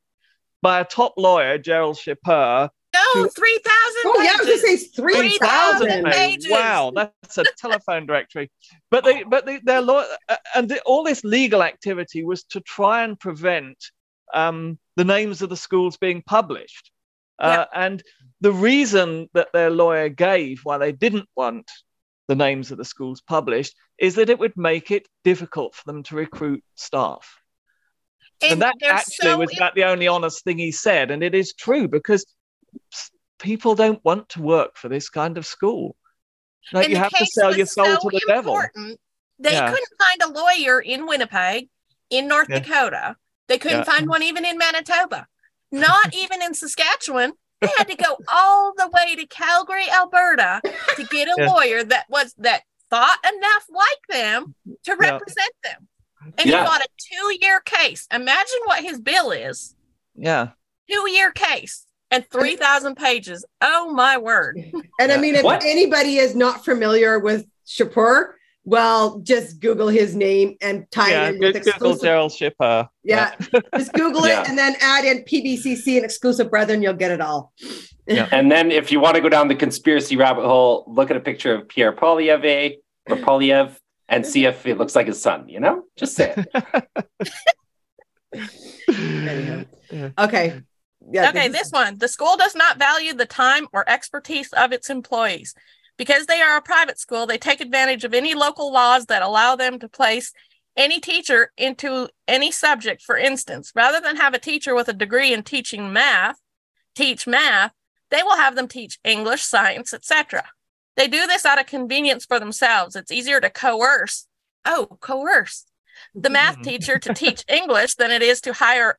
by a top lawyer gerald Chipeur no, 3,000 Oh, yeah, I was going to say 3,000 pages. Wow, that's a telephone directory. But they, but they, their law, uh, and the, all this legal activity was to try and prevent um, the names of the schools being published. Uh, And the reason that their lawyer gave why they didn't want the names of the schools published is that it would make it difficult for them to recruit staff. And, and that actually so was about the only honest thing he said. And it is true because people don't want to work for this kind of school. Like you have to sell your soul so to the devil. They yeah. couldn't find a lawyer in Winnipeg, in North yeah. Dakota. They couldn't yeah. find one even in Manitoba, not even in Saskatchewan. They had to go all the way to Calgary, Alberta, to get a lawyer that was that thought enough like them to represent them. And he got a two-year case. Imagine what his bill is. Yeah. Two-year case and 3,000 pages. Oh my word. And I mean, if what? anybody is not familiar with Chipeur, well, just Google his name and tie yeah, it in with exclusive. Google Gerald Chipeur. Yeah, yeah. just Google it yeah. and then add in PBCC and exclusive brethren. You'll get it all. Yeah. and then if you want to go down the conspiracy rabbit hole, look at a picture of Pierre Poilievre eh? or Poilievre and see if it looks like his son, you know? Just say it. Okay yeah, okay, this, this one. The school does not value the time or expertise of its employees. Because they are a private school, they take advantage of any local laws that allow them to place any teacher into any subject. For instance, rather than have a teacher with a degree in teaching math teach math, they will have them teach English, science, etc. They do this out of convenience for themselves. It's easier to coerce. Oh, coerce the math hmm. teacher to teach English than it is to hire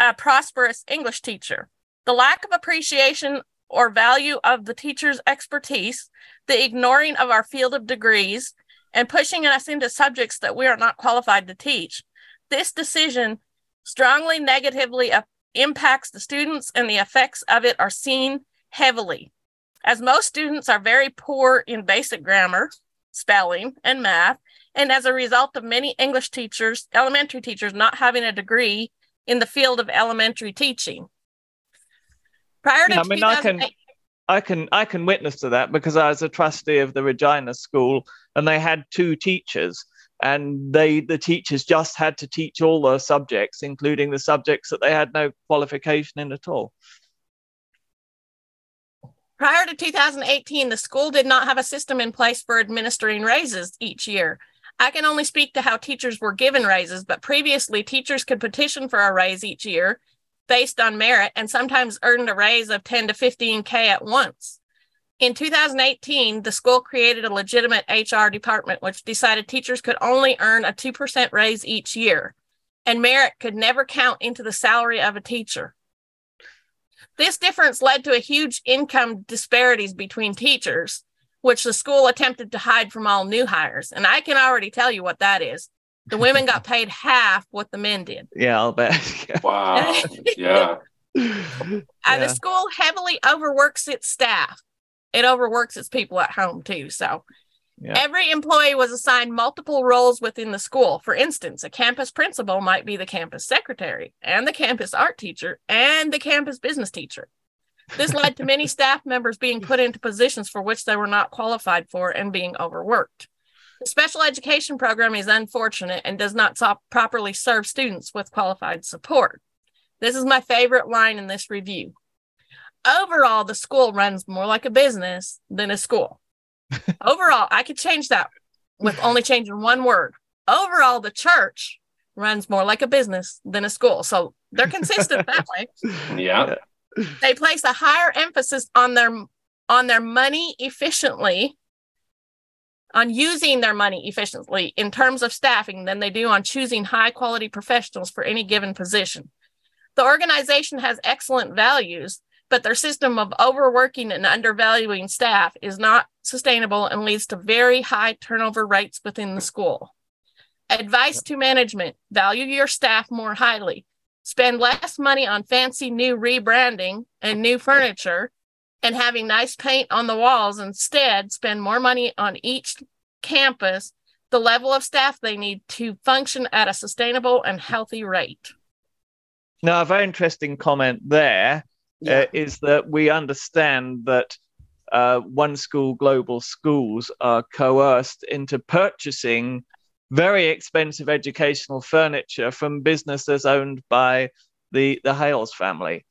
a prosperous English teacher. The lack of appreciation or value of the teacher's expertise, the ignoring of our field of degrees, and pushing us into subjects that we are not qualified to teach. This decision strongly negatively impacts the students, and the effects of it are seen heavily. As most students are very poor in basic grammar, spelling, and math, and as a result of many English teachers, elementary teachers not having a degree in the field of elementary teaching. Prior to yeah, I mean, I can, I can, I can witness to that because I was a trustee of the Regina School, and they had two teachers, and they, the teachers, just had to teach all the subjects, including the subjects that they had no qualification in at all. Prior to 2018, the school did not have a system in place for administering raises each year. I can only speak to how teachers were given raises, but previously teachers could petition for a raise each year based on merit and sometimes earned a raise of 10 to 15K at once. In 2018, the school created a legitimate HR department, which decided teachers could only earn a 2% raise each year, and merit could never count into the salary of a teacher. This difference led to a huge income disparities between teachers, which the school attempted to hide from all new hires. And I can already tell you what that is. The women got paid half what the men did. Yeah, I'll bet. wow. yeah. And yeah. the school heavily overworks its staff. It overworks its people at home too. So yeah. every employee was assigned multiple roles within the school. For instance, a campus principal might be the campus secretary and the campus art teacher and the campus business teacher. This led to many staff members being put into positions for which they were not qualified for and being overworked. The special education program is unfortunate and does not so- properly serve students with qualified support. This is my favorite line in this review. Overall, the school runs more like a business than a school. Overall, I could change that with only changing one word. Overall, the church runs more like a business than a school. So they're consistent that way. Yeah. They place a higher emphasis on their on their money efficiently on using their money efficiently in terms of staffing than they do on choosing high quality professionals for any given position. The organization has excellent values, but their system of overworking and undervaluing staff is not sustainable and leads to very high turnover rates within the school. Advice to management value your staff more highly. Spend less money on fancy new rebranding and new furniture and having nice paint on the walls. Instead, spend more money on each campus, the level of staff they need to function at a sustainable and healthy rate. Now, a very interesting comment there uh, yeah. uh, is that we understand that uh, one school global schools are coerced into purchasing very expensive educational furniture from businesses owned by the, the Hales family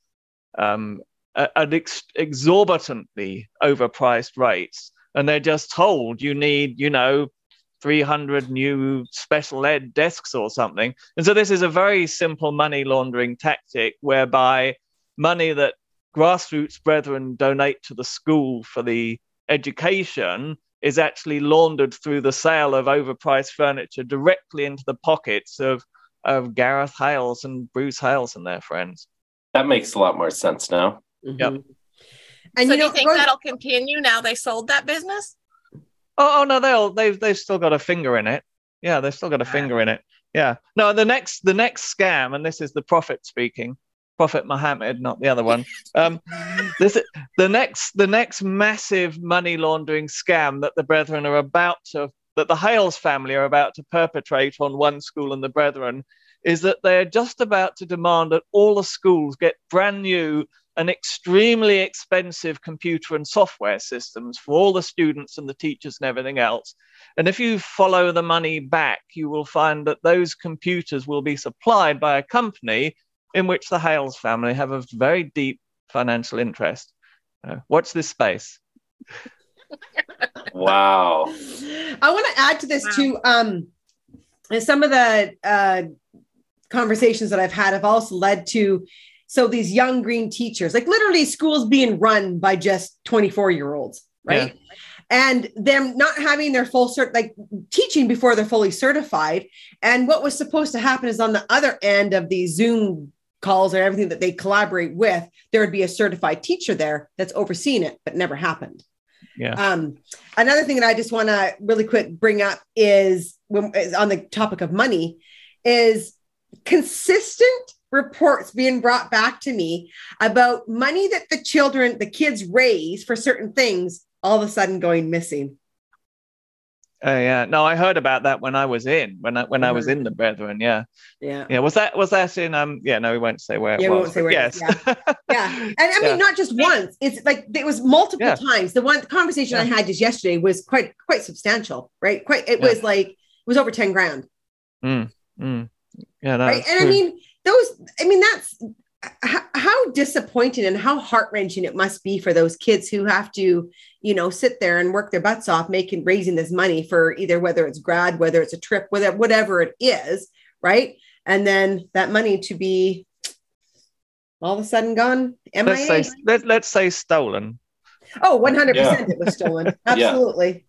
um, at ex- exorbitantly overpriced rates. And they're just told you need, you know, 300 new special ed desks or something. And so this is a very simple money laundering tactic whereby money that grassroots brethren donate to the school for the education is actually laundered through the sale of overpriced furniture directly into the pockets of, of Gareth Hales and Bruce Hales and their friends. That makes a lot more sense now. Mm-hmm. Yep. And so you do you think that'll continue now they sold that business? Oh, oh no, they'll they've they've still got a finger in it. Yeah, they've still got a finger in it. Yeah. No, the next the next scam, and this is the prophet speaking, Prophet Muhammad, not the other one. Um, this the next the next massive money laundering scam that the brethren are about to that the Hales family are about to perpetrate on one school and the brethren is that they are just about to demand that all the schools get brand new and extremely expensive computer and software systems for all the students and the teachers and everything else. And if you follow the money back, you will find that those computers will be supplied by a company in which the Hales family have a very deep financial interest. Uh, watch this space. wow. I want to add to this wow. too. Um, some of the uh, conversations that I've had have also led to so these young green teachers, like literally schools being run by just 24 year olds, right? Yeah. And them not having their full cert, like teaching before they're fully certified. And what was supposed to happen is on the other end of these Zoom calls or everything that they collaborate with, there would be a certified teacher there that's overseeing it, but never happened. Yeah. Um, another thing that I just want to really quick bring up is when is on the topic of money is consistent reports being brought back to me about money that the children, the kids raise for certain things, all of a sudden going missing. Oh yeah, no, I heard about that when I was in when I when mm-hmm. I was in the Brethren. Yeah, yeah, yeah. Was that was that in um? Yeah, no, we won't say where. Yeah, we won't say where. Yes, yeah. yeah. and I mean yeah. not just once. It's like it was multiple yeah. times. The one conversation I had just yesterday was quite quite substantial, right? Quite. It was like it was over ten grand. Mm, mm. Yeah, right. And true. I mean those. I mean that's how disappointing and how heart wrenching it must be for those kids who have to, you know, sit there and work their butts off making raising this money for either whether it's grad, whether it's a trip, whether whatever it is, right? And then that money to be all of a sudden gone. MIA. Let's say, let, let's say stolen. Oh, 100% yeah. it was stolen. Absolutely.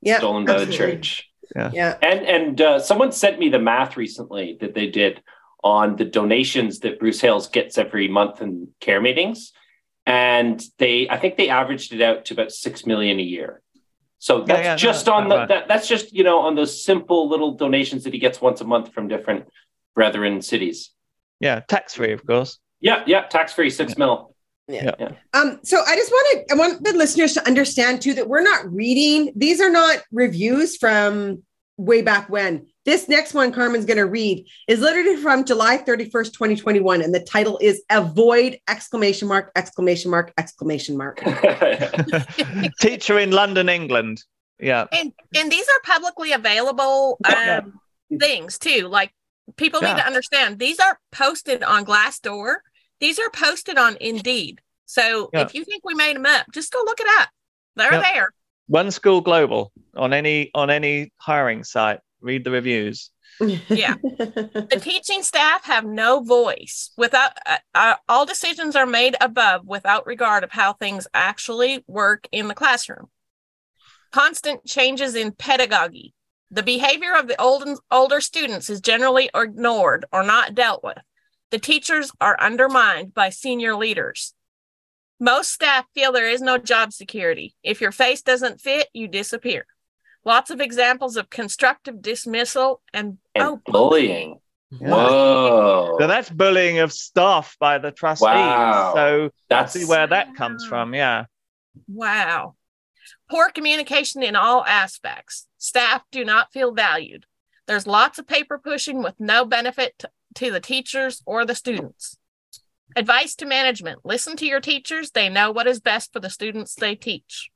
Yeah. Stolen by absolutely. the church. Yeah. yeah. And and uh, someone sent me the math recently that they did on the donations that Bruce Hales gets every month in care meetings. And they, I think they averaged it out to about six million a year. So that's yeah, yeah, just no, on the, that, that's just, you know, on those simple little donations that he gets once a month from different brethren cities. Yeah. Tax free, of course. Yeah. Yeah. Tax free, six yeah. mil. Yeah. yeah. Um, so I just want to I want the listeners to understand too that we're not reading, these are not reviews from way back when this next one Carmen's going to read is literally from July 31st, 2021. And the title is Avoid exclamation mark, exclamation mark, exclamation mark. Teacher in London, England. Yeah. And and these are publicly available um, Yeah. things too. Like people Yeah. need to understand these are posted on Glassdoor. These are posted on Indeed. So Yeah. if you think we made them up, just go look it up. They're Yeah. there. One school global on any on any hiring site. Read the reviews. Yeah. the teaching staff have no voice without uh, uh, all decisions are made above without regard of how things actually work in the classroom. Constant changes in pedagogy. The behavior of the old, older students is generally ignored or not dealt with. The teachers are undermined by senior leaders. Most staff feel there is no job security. If your face doesn't fit you disappear lots of examples of constructive dismissal and, and oh bullying. Yeah. Whoa. So that's bullying of staff by the trustees. Wow. So That's see where that comes from. Yeah. Wow. Poor communication in all aspects. Staff do not feel valued. There's lots of paper pushing with no benefit to, to the teachers or the students. Advice to management listen to your teachers. They know what is best for the students they teach.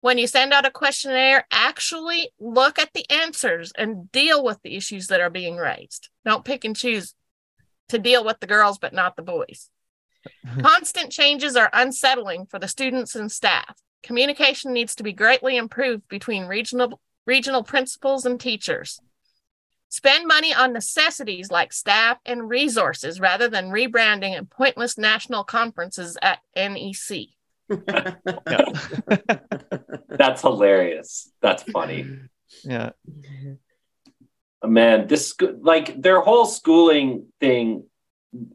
When you send out a questionnaire, actually look at the answers and deal with the issues that are being raised. Don't pick and choose to deal with the girls, but not the boys. Constant changes are unsettling for the students and staff. Communication needs to be greatly improved between regional regional principals and teachers. Spend money on necessities like staff and resources rather than rebranding and pointless national conferences at NEC. That's hilarious. That's funny. yeah. Uh, man, this like their whole schooling thing.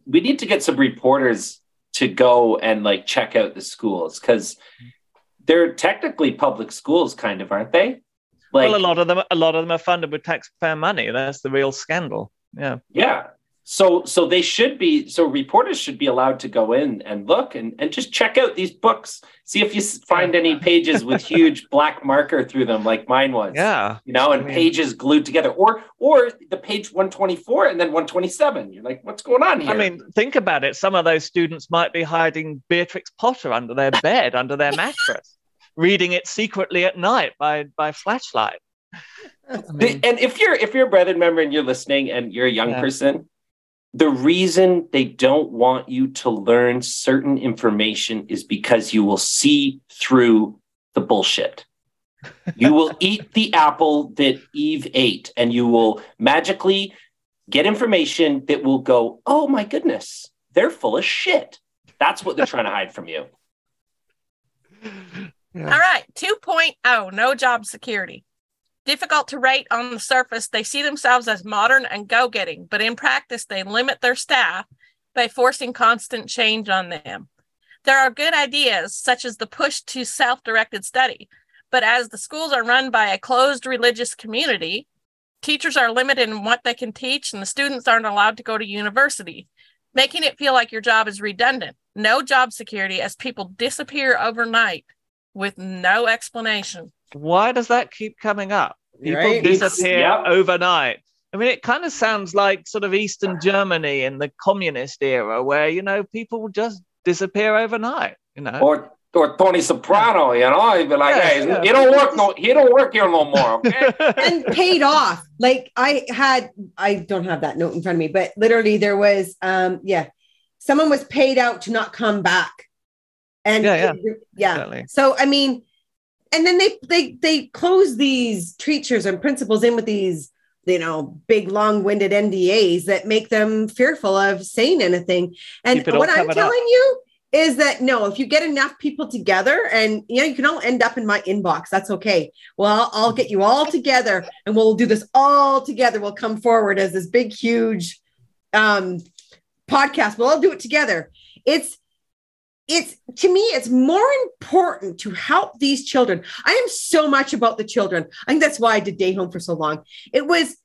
We need to get some reporters to go and like check out the schools because they're technically public schools, kind of, aren't they? Like, well, a lot of them, a lot of them are funded with taxpayer money. That's the real scandal. Yeah. yeah. So, so they should be. So reporters should be allowed to go in and look and and just check out these books. See if you find any pages with huge black marker through them, like mine was. Yeah. you know, and I mean- pages glued together, or or the page one twenty four and then one twenty seven. You're like, what's going on here? I mean, think about it. Some of those students might be hiding Beatrix Potter under their bed, under their mattress, reading it secretly at night by by flashlight. I mean, and if you're if you're a brethren member and you're listening and you're a young Yeah. person, the reason they don't want you to learn certain information is because you will see through the bullshit. You will eat the apple that Eve ate, and you will magically get information that will go, oh my goodness, they're full of shit. That's what they're trying to hide from you. yeah. All right, 2.0, no job security. Difficult to rate on the surface, they see themselves as modern and go getting, but in practice, they limit their staff by forcing constant change on them. There are good ideas, such as the push to self directed study, but as the schools are run by a closed religious community, teachers are limited in what they can teach, and the students aren't allowed to go to university, making it feel like your job is redundant. No job security as people disappear overnight with no explanation. Why does that keep coming up? People Right? disappear Yep. overnight. I mean, it kind of sounds like sort of Eastern Germany in the communist era, where you know people just disappear overnight. You know, Or or Tony Soprano, you know, he'd be like, Yeah, hey, yeah. he don't work no, he don't work here no more. Okay. and paid off. Like I had, I don't have that note in front of me, but literally there was, um, yeah, someone was paid out to not come back. And Yeah, yeah. yeah. Definitely. So I mean, and then they they they close these teachers and principals in with these, you know, big long-winded NDAs that make them fearful of saying anything. And Keep it all what I'm covered up. telling you is that no, if you get enough people together and you know, you can all end up in my inbox. That's okay. Well, I'll get you all together and we'll do this all together. We'll come forward as this big, huge um podcast. We'll all do it together. It's it's to me, it's more important to help these children. I am so much about the children. I think that's why I did day home for so long. It was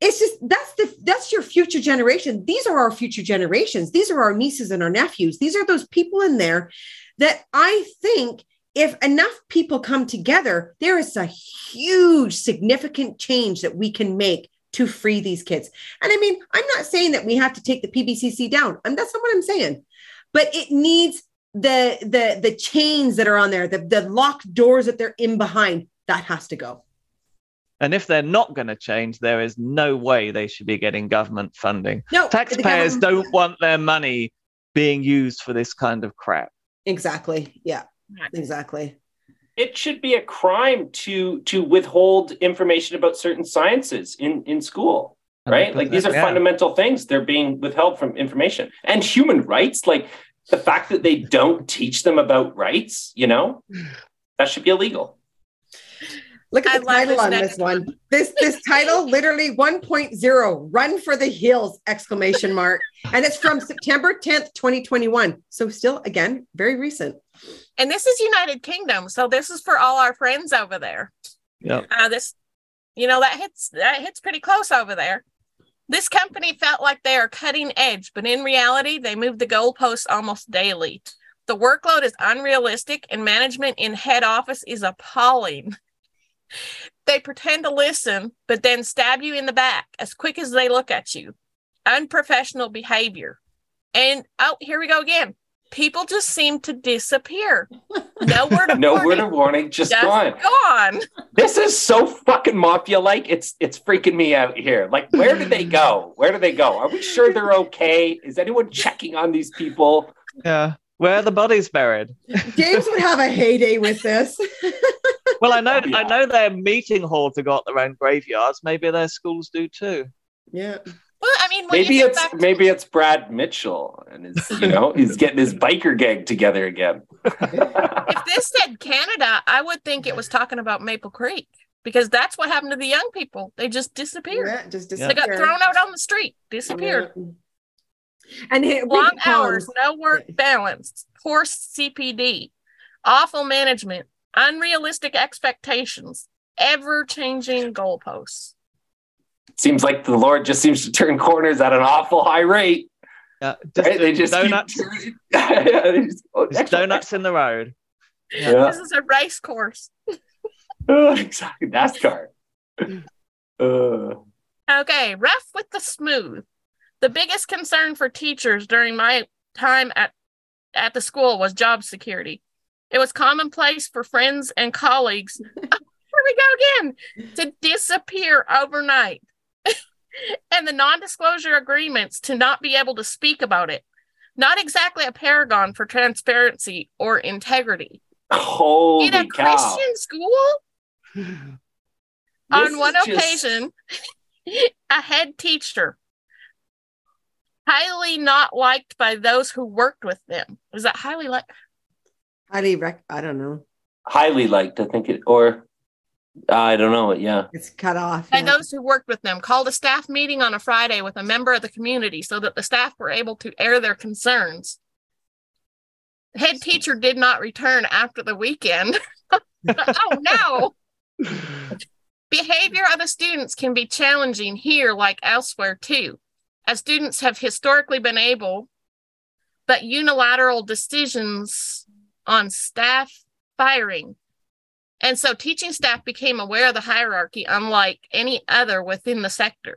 it's just that's the that's your future generation. These are our future generations. These are our nieces and our nephews. These are those people in there that I think if enough people come together, there is a huge significant change that we can make to free these kids. And I mean, I'm not saying that we have to take the PBCC down. And that's not what I'm saying. But it needs the the the chains that are on there, the, the locked doors that they're in behind, that has to go. And if they're not going to change, there is no way they should be getting government funding. No, taxpayers don't want their money being used for this kind of crap. Exactly. Yeah. Exactly. It should be a crime to to withhold information about certain sciences in in school, right? Like these are yeah. fundamental things. They're being withheld from information and human rights. Like the fact that they don't teach them about rights, you know, that should be illegal. Look at the title on this one. This this title literally 1.0 run for the hills exclamation mark and it's from September 10th 2021. So still again very recent. And this is United Kingdom, so this is for all our friends over there. Yeah. Uh, this you know that hits that hits pretty close over there. This company felt like they are cutting edge, but in reality, they move the goalposts almost daily. The workload is unrealistic, and management in head office is appalling. They pretend to listen, but then stab you in the back as quick as they look at you. Unprofessional behavior. And oh, here we go again. People just seem to disappear. No word of no warning. word of warning, just, just gone. Gone. This is so fucking mafia like. It's it's freaking me out here. Like, where did they go? Where do they go? Are we sure they're okay? Is anyone checking on these people? Yeah. Where are the bodies buried? James would have a heyday with this. well, I know yeah. I know their meeting halls have got their own graveyards. Maybe their schools do too. Yeah. Well, I mean, maybe it's maybe it's Brad Mitchell and his, you know, he's getting his biker gang together again. if this said Canada, I would think it was talking about Maple Creek because that's what happened to the young people. They just disappeared. Yeah, just disappeared. They got thrown out on the street, disappeared. Yeah. And it, long hours, no work balance, poor CPD, awful management, unrealistic expectations, ever changing goalposts. Seems like the Lord just seems to turn corners at an awful high rate. Yeah, right? they just donuts. Keep yeah, just donuts in the road. Yeah. yeah. This is a race course. oh, exactly, NASCAR. Uh. Okay, rough with the smooth. The biggest concern for teachers during my time at at the school was job security. It was commonplace for friends and colleagues. here we go again to disappear overnight. and the non disclosure agreements to not be able to speak about it. Not exactly a paragon for transparency or integrity. Holy In a cow. Christian school, on one just... occasion, a head teacher, highly not liked by those who worked with them. Was that highly liked? Highly, rec- I don't know. Highly liked, I think it, or I don't know. Yeah. It's cut off. By yeah. those who worked with them, called a staff meeting on a Friday with a member of the community so that the staff were able to air their concerns. The head teacher did not return after the weekend. oh no. Behavior of the students can be challenging here like elsewhere too, as students have historically been able, but unilateral decisions on staff firing and so teaching staff became aware of the hierarchy, unlike any other within the sector.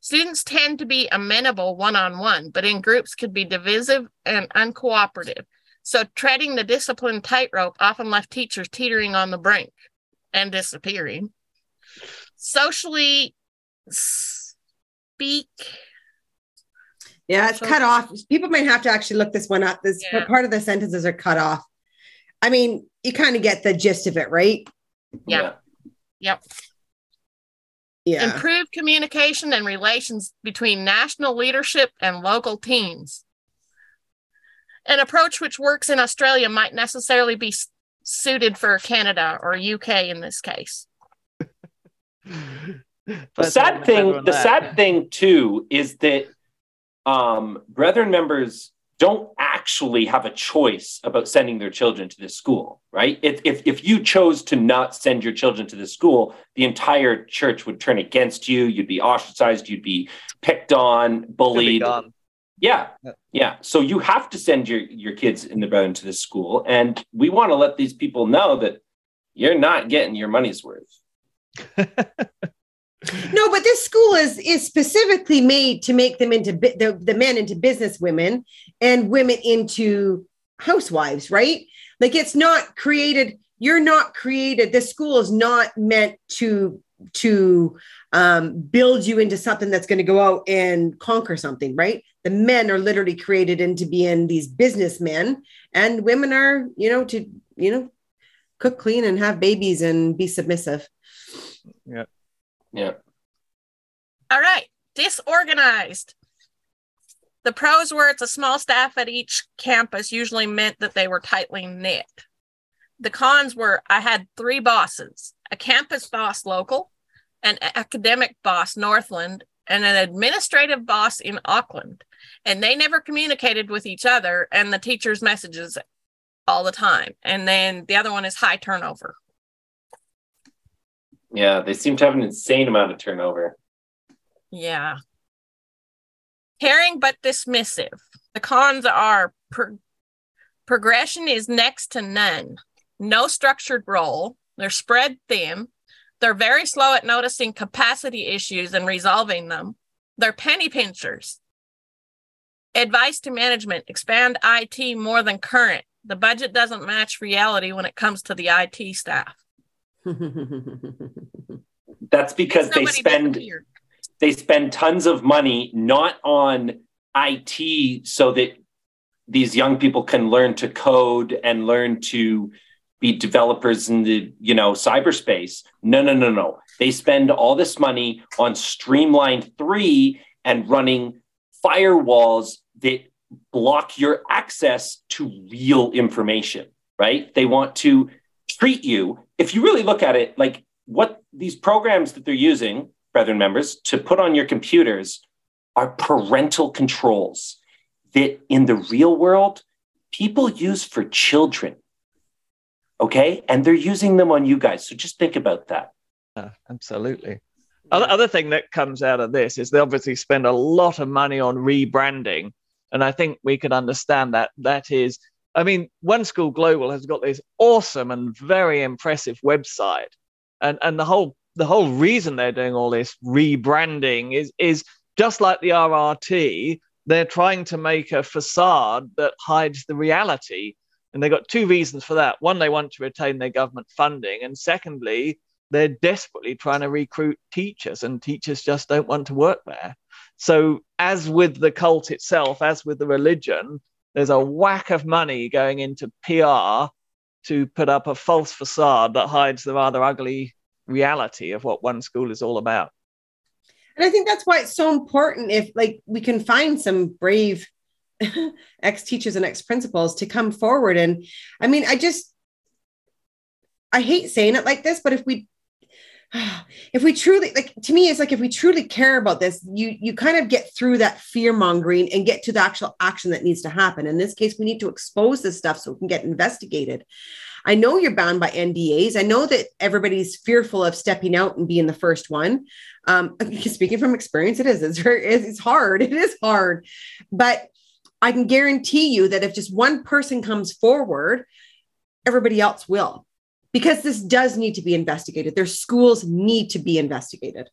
Students tend to be amenable one on one, but in groups could be divisive and uncooperative. So treading the discipline tightrope often left teachers teetering on the brink and disappearing. Socially speak. Yeah, it's so, cut off. People might have to actually look this one up. This yeah. part of the sentences are cut off. I mean, you kind of get the gist of it, right? Yeah. Yep. Yeah. Improve communication and relations between national leadership and local teams. An approach which works in Australia might necessarily be suited for Canada or UK in this case. the sad thing, the sad thing too, is that um, brethren members don't actually have a choice about sending their children to this school, right? If, if, if you chose to not send your children to this school, the entire church would turn against you. You'd be ostracized. You'd be picked on, bullied. Yeah, yeah. So you have to send your, your kids in the brethren to this school. And we want to let these people know that you're not getting your money's worth. no, but this school is is specifically made to make them into the, the men into business women and women into housewives, right? Like it's not created. You're not created. This school is not meant to to um, build you into something that's going to go out and conquer something, right? The men are literally created into being these businessmen, and women are, you know, to you know, cook, clean, and have babies and be submissive. Yeah. Yeah. All right. Disorganized. The pros were it's a small staff at each campus usually meant that they were tightly knit. The cons were I had three bosses a campus boss local, an academic boss Northland, and an administrative boss in Auckland. And they never communicated with each other and the teachers' messages all the time. And then the other one is high turnover. Yeah, they seem to have an insane amount of turnover. Yeah. Caring but dismissive. The cons are pro- progression is next to none, no structured role, they're spread thin, they're very slow at noticing capacity issues and resolving them, they're penny pinchers. Advice to management expand IT more than current. The budget doesn't match reality when it comes to the IT staff. That's because they spend they spend tons of money not on IT so that these young people can learn to code and learn to be developers in the you know cyberspace. No, no, no, no. They spend all this money on Streamline 3 and running firewalls that block your access to real information, right? They want to treat you. If you really look at it, like what these programs that they're using, brethren members, to put on your computers are parental controls that in the real world, people use for children. Okay. And they're using them on you guys. So just think about that. Uh, absolutely. Other, thing that comes out of this is they obviously spend a lot of money on rebranding. And I think we can understand that. That is, I mean, One School Global has got this awesome and very impressive website. And, and the whole the whole reason they're doing all this rebranding is is just like the RRT, they're trying to make a facade that hides the reality. And they've got two reasons for that. One, they want to retain their government funding. And secondly, they're desperately trying to recruit teachers, and teachers just don't want to work there. So, as with the cult itself, as with the religion, there's a whack of money going into PR to put up a false facade that hides the rather ugly reality of what one school is all about. And I think that's why it's so important if like we can find some brave ex teachers and ex principals to come forward. And I mean, I just, I hate saying it like this, but if we, if we truly like to me it's like if we truly care about this you you kind of get through that fear mongering and get to the actual action that needs to happen in this case we need to expose this stuff so it can get investigated I know you're bound by NDAs. I know that everybody's fearful of stepping out and being the first one. Um, speaking from experience, it is. It's very. It's hard. It is hard, but I can guarantee you that if just one person comes forward, everybody else will, because this does need to be investigated. Their schools need to be investigated.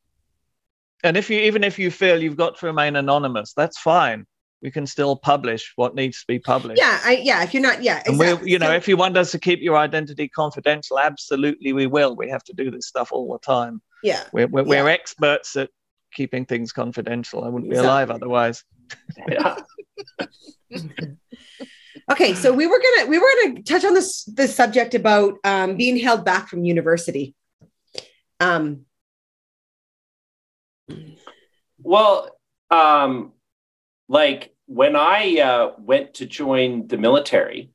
And if you even if you feel you've got to remain anonymous, that's fine we can still publish what needs to be published. Yeah, I, yeah. If you're not, yeah, exactly. and we, you know, so, if you want us to keep your identity confidential, absolutely, we will. We have to do this stuff all the time. Yeah, we're we're, yeah. we're experts at keeping things confidential. I wouldn't be exactly. alive otherwise. Yeah. okay, so we were gonna we were gonna touch on this this subject about um, being held back from university. Um. Well, um, like when I uh, went to join the military,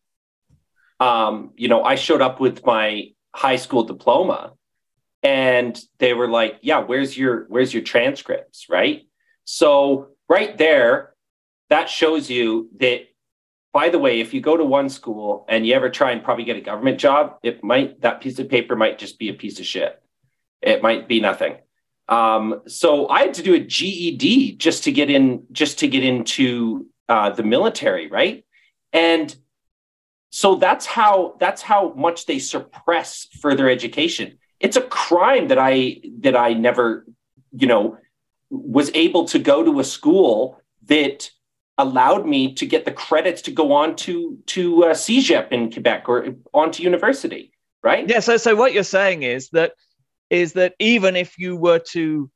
um, you know, I showed up with my high school diploma, and they were like, "Yeah, where's your where's your transcripts?" Right. So right there, that shows you that. By the way, if you go to one school and you ever try and probably get a government job, it might that piece of paper might just be a piece of shit. It might be nothing. Um, so I had to do a GED just to get in, just to get into uh, the military, right? And so that's how that's how much they suppress further education. It's a crime that I that I never you know, was able to go to a school that allowed me to get the credits to go on to to uh, CEGEP in Quebec or onto university, right? Yeah. So, so what you're saying is that is that even if you were to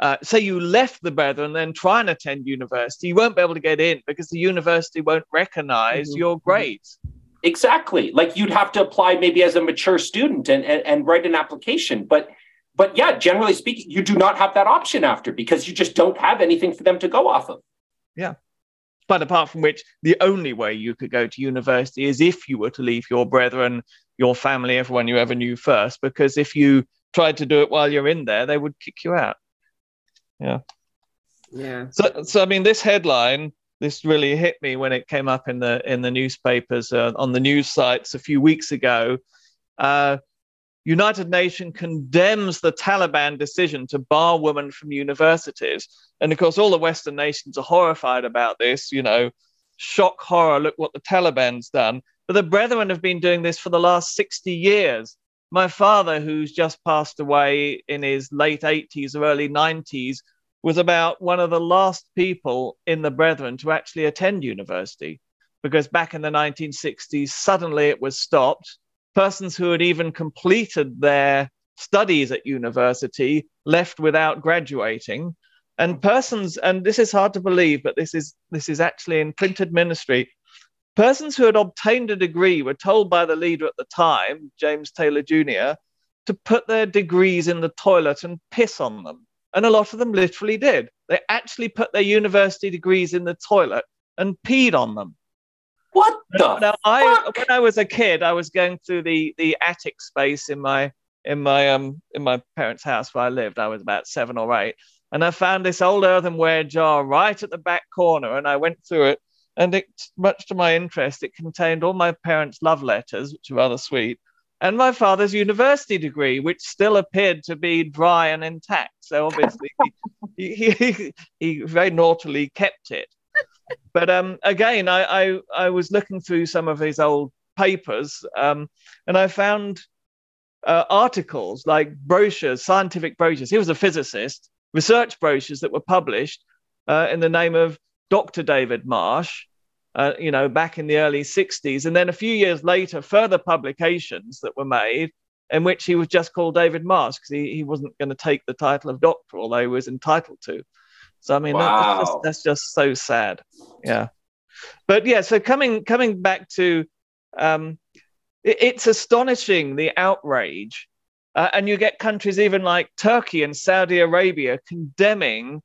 uh, say you left the Brethren and then try and attend university, you won't be able to get in because the university won't recognize mm-hmm. your grades. Exactly. Like you'd have to apply maybe as a mature student and, and, and write an application. But but yeah, generally speaking, you do not have that option after because you just don't have anything for them to go off of. Yeah. But apart from which, the only way you could go to university is if you were to leave your brethren, your family, everyone you ever knew first, because if you tried to do it while you're in there, they would kick you out. Yeah. Yeah. So, so I mean, this headline, this really hit me when it came up in the in the newspapers uh, on the news sites a few weeks ago. Uh, United Nations condemns the Taliban decision to bar women from universities, and of course, all the Western nations are horrified about this. You know, shock, horror! Look what the Taliban's done. But the Brethren have been doing this for the last 60 years my father, who's just passed away in his late 80s or early 90s, was about one of the last people in the Brethren to actually attend university. Because back in the 1960s, suddenly it was stopped. Persons who had even completed their studies at university left without graduating. And persons, and this is hard to believe, but this is this is actually in printed ministry. Persons who had obtained a degree were told by the leader at the time, James Taylor Jr., to put their degrees in the toilet and piss on them. And a lot of them literally did. They actually put their university degrees in the toilet and peed on them. What the? Now, I, when I was a kid, I was going through the, the attic space in my in my um in my parents' house where I lived. I was about seven or eight, and I found this old earthenware jar right at the back corner, and I went through it and it, much to my interest, it contained all my parents' love letters, which are rather sweet, and my father's university degree, which still appeared to be dry and intact. So obviously, he, he, he, he, very naughtily kept it. But um, again, I, I, I, was looking through some of his old papers, um, and I found uh, articles like brochures, scientific brochures. He was a physicist, research brochures that were published uh, in the name of Dr. David Marsh, uh, you know, back in the early 60s. And then a few years later, further publications that were made in which he was just called David Marsh because he, he wasn't going to take the title of doctor, although he was entitled to. So, I mean, wow. that, that's, just, that's just so sad. Yeah. But yeah, so coming coming back to um, it, it's astonishing the outrage. Uh, and you get countries even like Turkey and Saudi Arabia condemning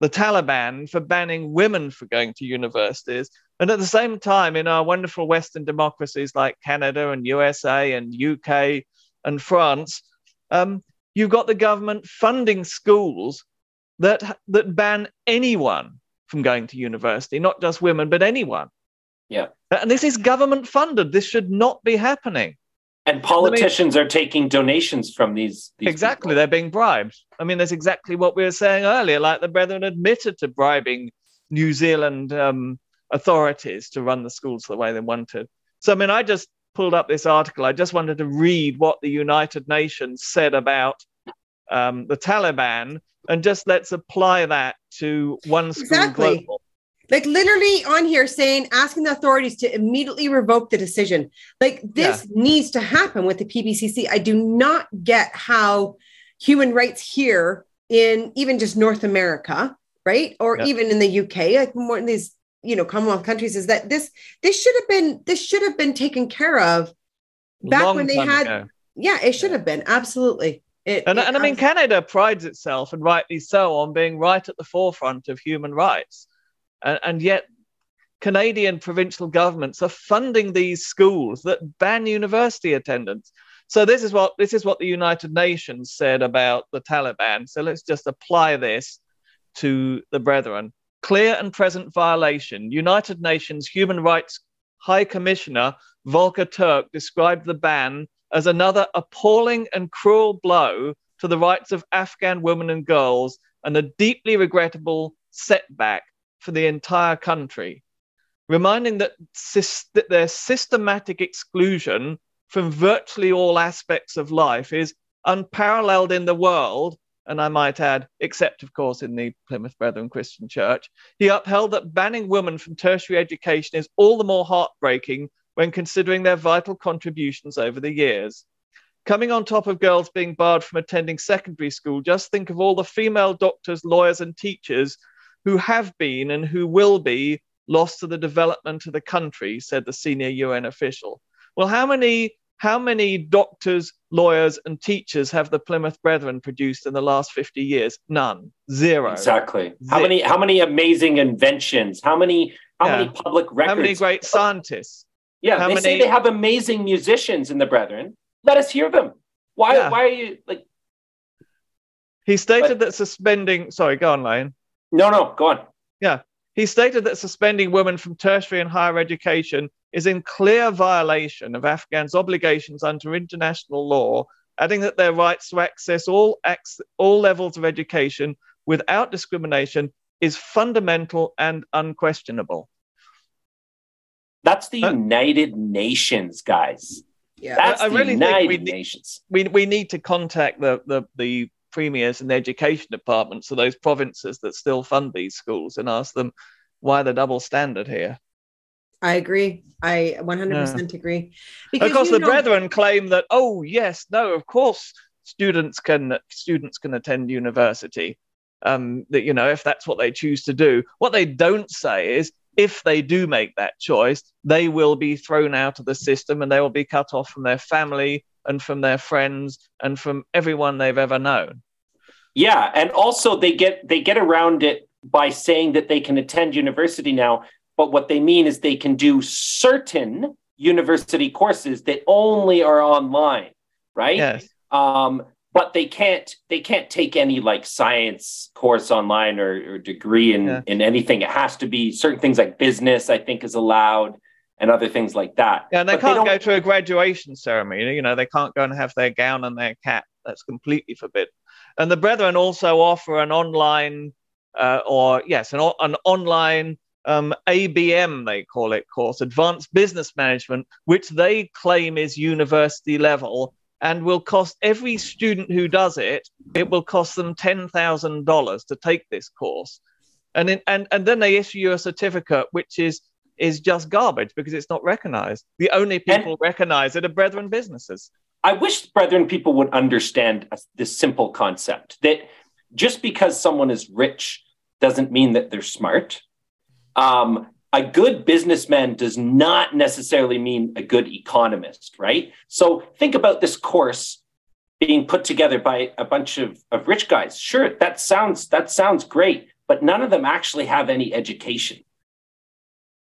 the Taliban for banning women for going to universities. And at the same time, in our wonderful Western democracies like Canada and USA and UK and France, um, you've got the government funding schools that, that ban anyone from going to university, not just women, but anyone. Yeah. And this is government funded. This should not be happening. And politicians I mean, are taking donations from these. these exactly, people. they're being bribed. I mean, that's exactly what we were saying earlier. Like the Brethren admitted to bribing New Zealand um, authorities to run the schools the way they wanted. So, I mean, I just pulled up this article. I just wanted to read what the United Nations said about um, the Taliban, and just let's apply that to one school exactly. global. Like literally on here saying, asking the authorities to immediately revoke the decision. Like this yeah. needs to happen with the PBCC. I do not get how human rights here in even just North America, right, or yeah. even in the UK, like more in these you know Commonwealth countries, is that this this should have been this should have been taken care of back Long when they had. Ago. Yeah, it should yeah. have been absolutely. It, and, it, and I mean, Canada prides itself, and rightly so, on being right at the forefront of human rights and, and yet Canadian provincial governments are funding these schools that ban university attendance. So this is what this is what the United Nations said about the Taliban. So let's just apply this to the brethren. Clear and present violation. United Nations Human Rights High Commissioner Volker Turk described the ban as another appalling and cruel blow to the rights of Afghan women and girls and a deeply regrettable setback for the entire country, reminding that, that their systematic exclusion from virtually all aspects of life is unparalleled in the world and I might add, except of course in the Plymouth Brethren Christian Church, he upheld that banning women from tertiary education is all the more heartbreaking when considering their vital contributions over the years. Coming on top of girls being barred from attending secondary school, just think of all the female doctors, lawyers, and teachers who have been and who will be lost to the development of the country, said the senior UN official. Well, how many how many doctors, lawyers, and teachers have the Plymouth Brethren produced in the last 50 years? None. Zero. Exactly. How many how many amazing inventions? How many how yeah. many public records? How many great scientists? Yeah, how they many... say they have amazing musicians in the Brethren. Let us hear them. Why yeah. why are you like He stated but... that suspending sorry, go on, Lane. No, no, go on. Yeah. He stated that suspending women from tertiary and higher education is in clear violation of Afghans' obligations under international law, adding that their rights to access all, ac- all levels of education without discrimination is fundamental and unquestionable. That's the uh, United Nations, guys. Yeah, that's I, I really United think we Nations. we, we need to contact the, the, the premiers and the education departments of those provinces that still fund these schools and ask them why the double standard here. I agree. I 100% yeah. agree. Because, of course, the know, brethren claim that, oh yes, no, of course, students can students can attend university. Um, that you know, if that's what they choose to do. What they don't say is, if they do make that choice, they will be thrown out of the system and they will be cut off from their family and from their friends and from everyone they've ever known. Yeah, and also they get they get around it by saying that they can attend university now but what they mean is they can do certain university courses that only are online, right? Yes. Um, but they can't they can't take any like science course online or, or degree in yeah. in anything. It has to be certain things like business. I think is allowed and other things like that. Yeah, and they but can't they go to a graduation ceremony. You know, they can't go and have their gown and their cap. That's completely forbidden. And the Brethren also offer an online, uh, or yes, an, an online um, ABM, they call it course, Advanced Business Management, which they claim is university level and will cost every student who does it, it will cost them $10,000 to take this course. And, in, and, and then they issue you a certificate, which is, is just garbage because it's not recognized. The only people and recognize it are brethren businesses. I wish brethren people would understand this simple concept that just because someone is rich doesn't mean that they're smart um, a good businessman does not necessarily mean a good economist, right? So think about this course being put together by a bunch of, of rich guys. Sure, that sounds that sounds great, but none of them actually have any education,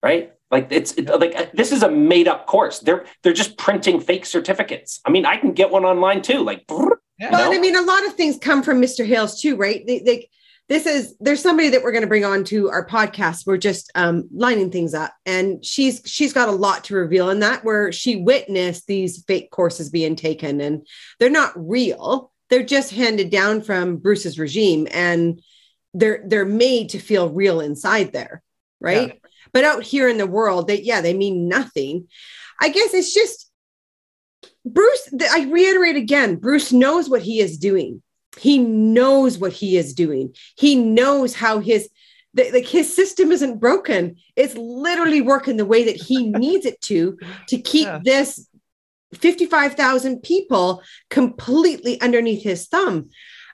right? Like it's it, like uh, this is a made up course. They're they're just printing fake certificates. I mean, I can get one online too. Like, yeah. well, I mean, a lot of things come from Mr. Hales too, right? They, they this is there's somebody that we're going to bring on to our podcast. We're just um, lining things up. And she's she's got a lot to reveal in that where she witnessed these fake courses being taken. And they're not real. They're just handed down from bruce's regime and they're they're made to feel real inside there right? Yeah. but out here in the world they yeah they mean nothing. I guess it's just bruce i reiterate again bruce knows what he is doing he knows what he is doing. He knows how his the, like his system isn't broken. It's literally working the way that he needs it to to keep yeah. this 55,000 people completely underneath his thumb.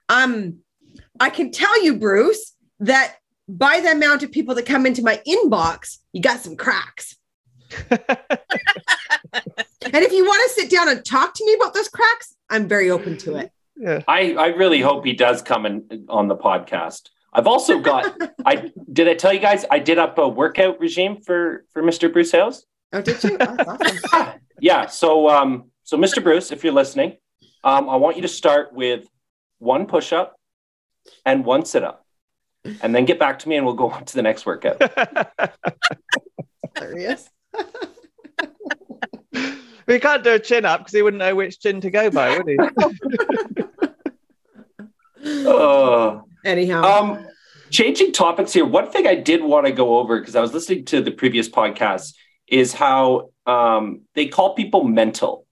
Um i can tell you bruce that by the amount of people that come into my inbox you got some cracks. And if you want to sit down and talk to me about those cracks i'm very open to it yeah. I, I really hope he does come in on the podcast. I've also got I did I tell you guys I did up a workout regime for for Mr. Bruce Hales. Oh, did you? Oh, awesome. yeah. So um so Mr. Bruce, if you're listening, um, I want you to start with one push up and one sit up. And then get back to me and we'll go on to the next workout. Hilarious. We can't do a chin up because he wouldn't know which chin to go by, would he? uh, Anyhow. Um, changing topics here. One thing I did want to go over because I was listening to the previous podcast is how um, they call people mental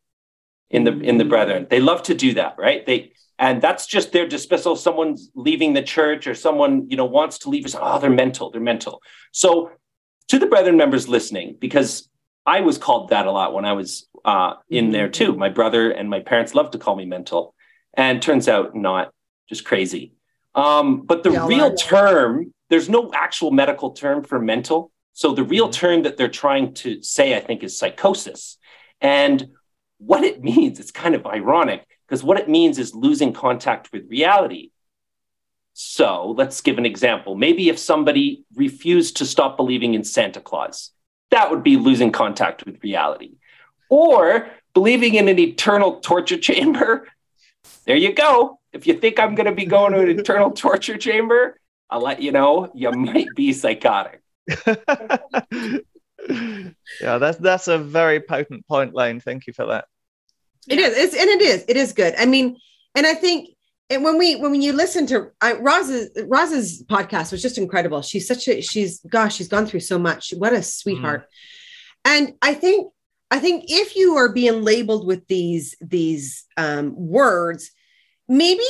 in the in the brethren. They love to do that, right? They and that's just their dismissal. Someone's leaving the church or someone, you know, wants to leave. Oh, they're mental. They're mental. So to the brethren members listening, because I was called that a lot when I was uh, in there too. My brother and my parents love to call me mental, and turns out not, just crazy. Um, but the yeah, real term, there's no actual medical term for mental. So the real term that they're trying to say, I think, is psychosis. And what it means, it's kind of ironic because what it means is losing contact with reality. So let's give an example. Maybe if somebody refused to stop believing in Santa Claus, that would be losing contact with reality. Or believing in an eternal torture chamber, there you go. If you think I'm going to be going to an eternal torture chamber, I'll let you know you might be psychotic. yeah, that's that's a very potent point, Lane. Thank you for that. It is, it's, and it is, it is good. I mean, and I think, and when we when you listen to I, Roz's Roz's podcast was just incredible. She's such a she's gosh, she's gone through so much. What a sweetheart. Mm. And I think I think if you are being labeled with these these um, words, maybe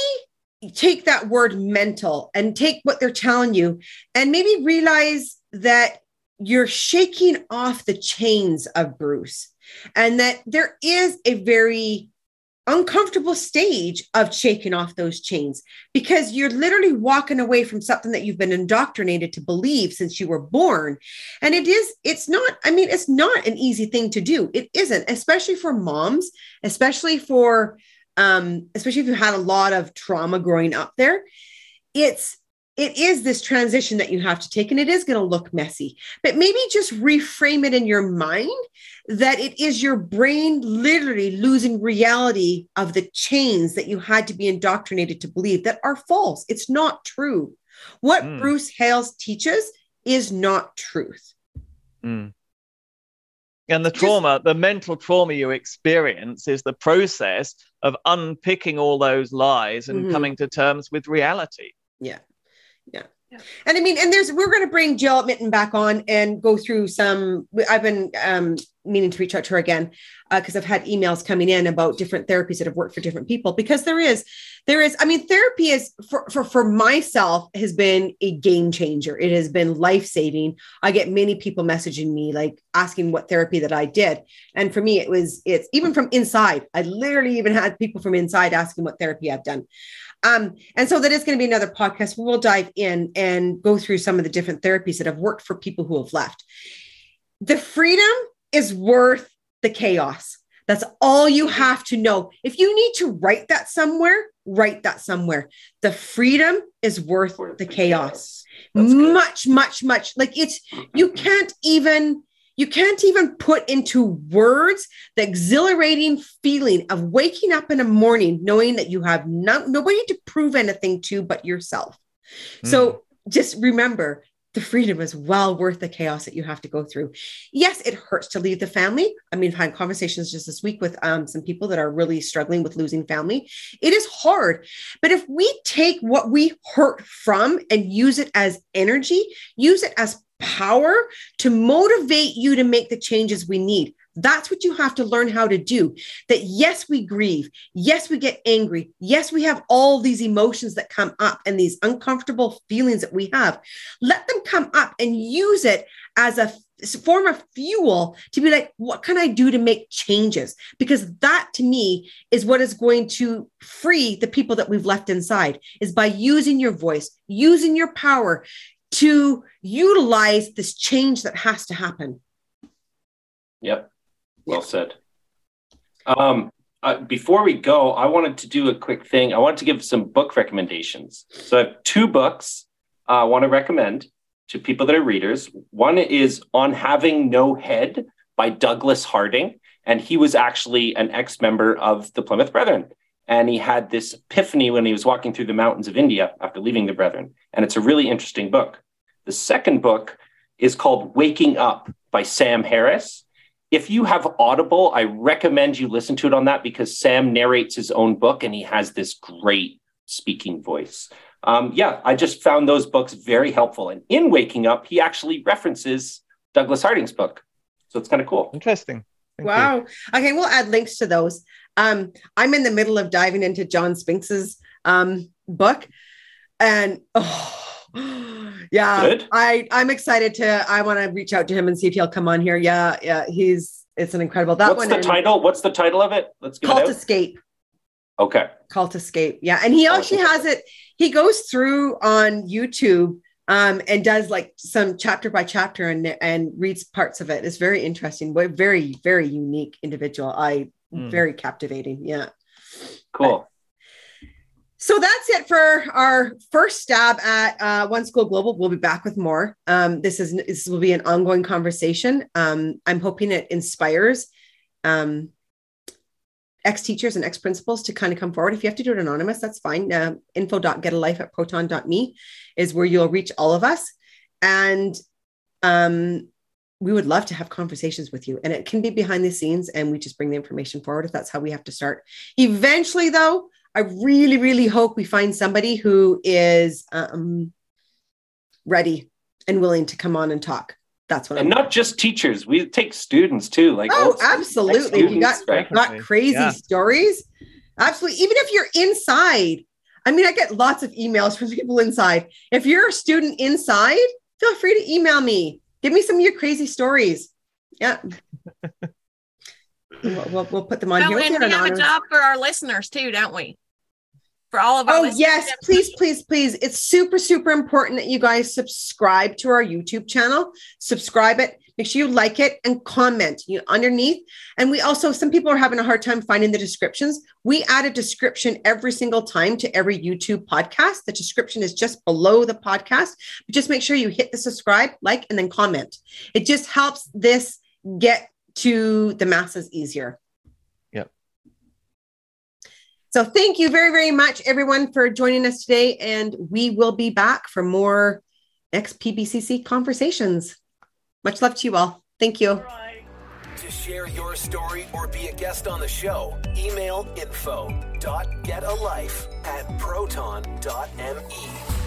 take that word mental and take what they're telling you, and maybe realize that you're shaking off the chains of Bruce and that there is a very uncomfortable stage of shaking off those chains because you're literally walking away from something that you've been indoctrinated to believe since you were born. And it is it's not i mean it's not an easy thing to do. It isn't especially for moms especially for um especially if you had a lot of trauma growing up there. It's it is this transition that you have to take and it is going to look messy but maybe just reframe it in your mind that it is your brain literally losing reality of the chains that you had to be indoctrinated to believe that are false it's not true what mm. bruce hales teaches is not truth mm. and the trauma the mental trauma you experience is the process of unpicking all those lies and mm-hmm. coming to terms with reality yeah yeah. And I mean, and there's we're going to bring Jill Mytton back on and go through some. I've been um, meaning to reach out to her again because uh, I've had emails coming in about different therapies that have worked for different people. Because there is, there is. I mean, therapy is for for for myself has been a game changer. It has been life saving. I get many people messaging me like asking what therapy that I did, and for me, it was it's even from inside. I literally even had people from inside asking what therapy I've done. Um, and so that is going to be another podcast we'll dive in and go through some of the different therapies that have worked for people who have left. The freedom is worth the chaos. That's all you have to know. If you need to write that somewhere, write that somewhere. The freedom is worth the chaos. Much, much, much. Like it's, you can't even you can't even put into words the exhilarating feeling of waking up in the morning knowing that you have no, nobody to prove anything to but yourself. Mm. So just remember the freedom is well worth the chaos that you have to go through. Yes, it hurts to leave the family. I mean, I've had conversations just this week with um, some people that are really struggling with losing family. It is hard. But if we take what we hurt from and use it as energy, use it as power to motivate you to make the changes we need. That's what you have to learn how to do. That yes, we grieve. Yes, we get angry. Yes, we have all these emotions that come up and these uncomfortable feelings that we have. Let them come up and use it as a form of fuel to be like, what can I do to make changes? Because that to me is what is going to free the people that we've left inside is by using your voice, using your power, to utilize this change that has to happen. Yep. Well said. Um, uh, before we go, I wanted to do a quick thing. I wanted to give some book recommendations. So I have two books uh, I want to recommend to people that are readers. One is On Having No Head by Douglas Harding. And he was actually an ex member of the Plymouth Brethren. And he had this epiphany when he was walking through the mountains of India after leaving the Brethren. And it's a really interesting book. The second book is called Waking Up by Sam Harris. If you have Audible, I recommend you listen to it on that because Sam narrates his own book and he has this great speaking voice. Um, yeah, I just found those books very helpful. And in Waking Up, he actually references Douglas Harding's book. So it's kind of cool. Interesting. Thank wow. You. Okay, we'll add links to those. Um, I'm in the middle of diving into John Spinks's um, book, and oh, yeah, Good. I I'm excited to. I want to reach out to him and see if he'll come on here. Yeah, yeah, he's it's an incredible. That What's one. the title? What's the title of it? Let's get Cult Escape. Okay. Cult Escape. Yeah, and he actually has it. He goes through on YouTube um, and does like some chapter by chapter and and reads parts of it. It's very interesting. Very very unique individual. I mm. very captivating. Yeah. Cool. But, so that's it for our first stab at uh, One School Global. We'll be back with more. Um, this is this will be an ongoing conversation. Um, I'm hoping it inspires um, ex teachers and ex principals to kind of come forward. If you have to do it anonymous, that's fine. Uh, info.getalife at proton.me is where you'll reach all of us. And um, we would love to have conversations with you. And it can be behind the scenes and we just bring the information forward if that's how we have to start. Eventually, though, I really, really hope we find somebody who is um, ready and willing to come on and talk. That's what. And I'm not just teachers. We take students too. Like oh, absolutely. you got right? got crazy yeah. stories. Absolutely. Even if you're inside, I mean, I get lots of emails from people inside. If you're a student inside, feel free to email me. Give me some of your crazy stories. Yeah. we'll, we'll, we'll, put them on here. And we have a job for our listeners too, don't we? For all of oh yes please please please. It's super super important that you guys subscribe to our youtube channel. Subscribe it. Make sure you like it and comment you know, underneath. And we also some people are having a hard time finding the descriptions. We add a description every single time to every youtube podcast. The description is just below the podcast but just make sure you hit the subscribe like and then comment. It just helps this get to the masses easier so thank you very, very much, everyone, for joining us today. And we will be back for more XPBCC conversations. Much love to you all. Thank you. To share your story or be a guest on the show, email info.getalife at proton.me.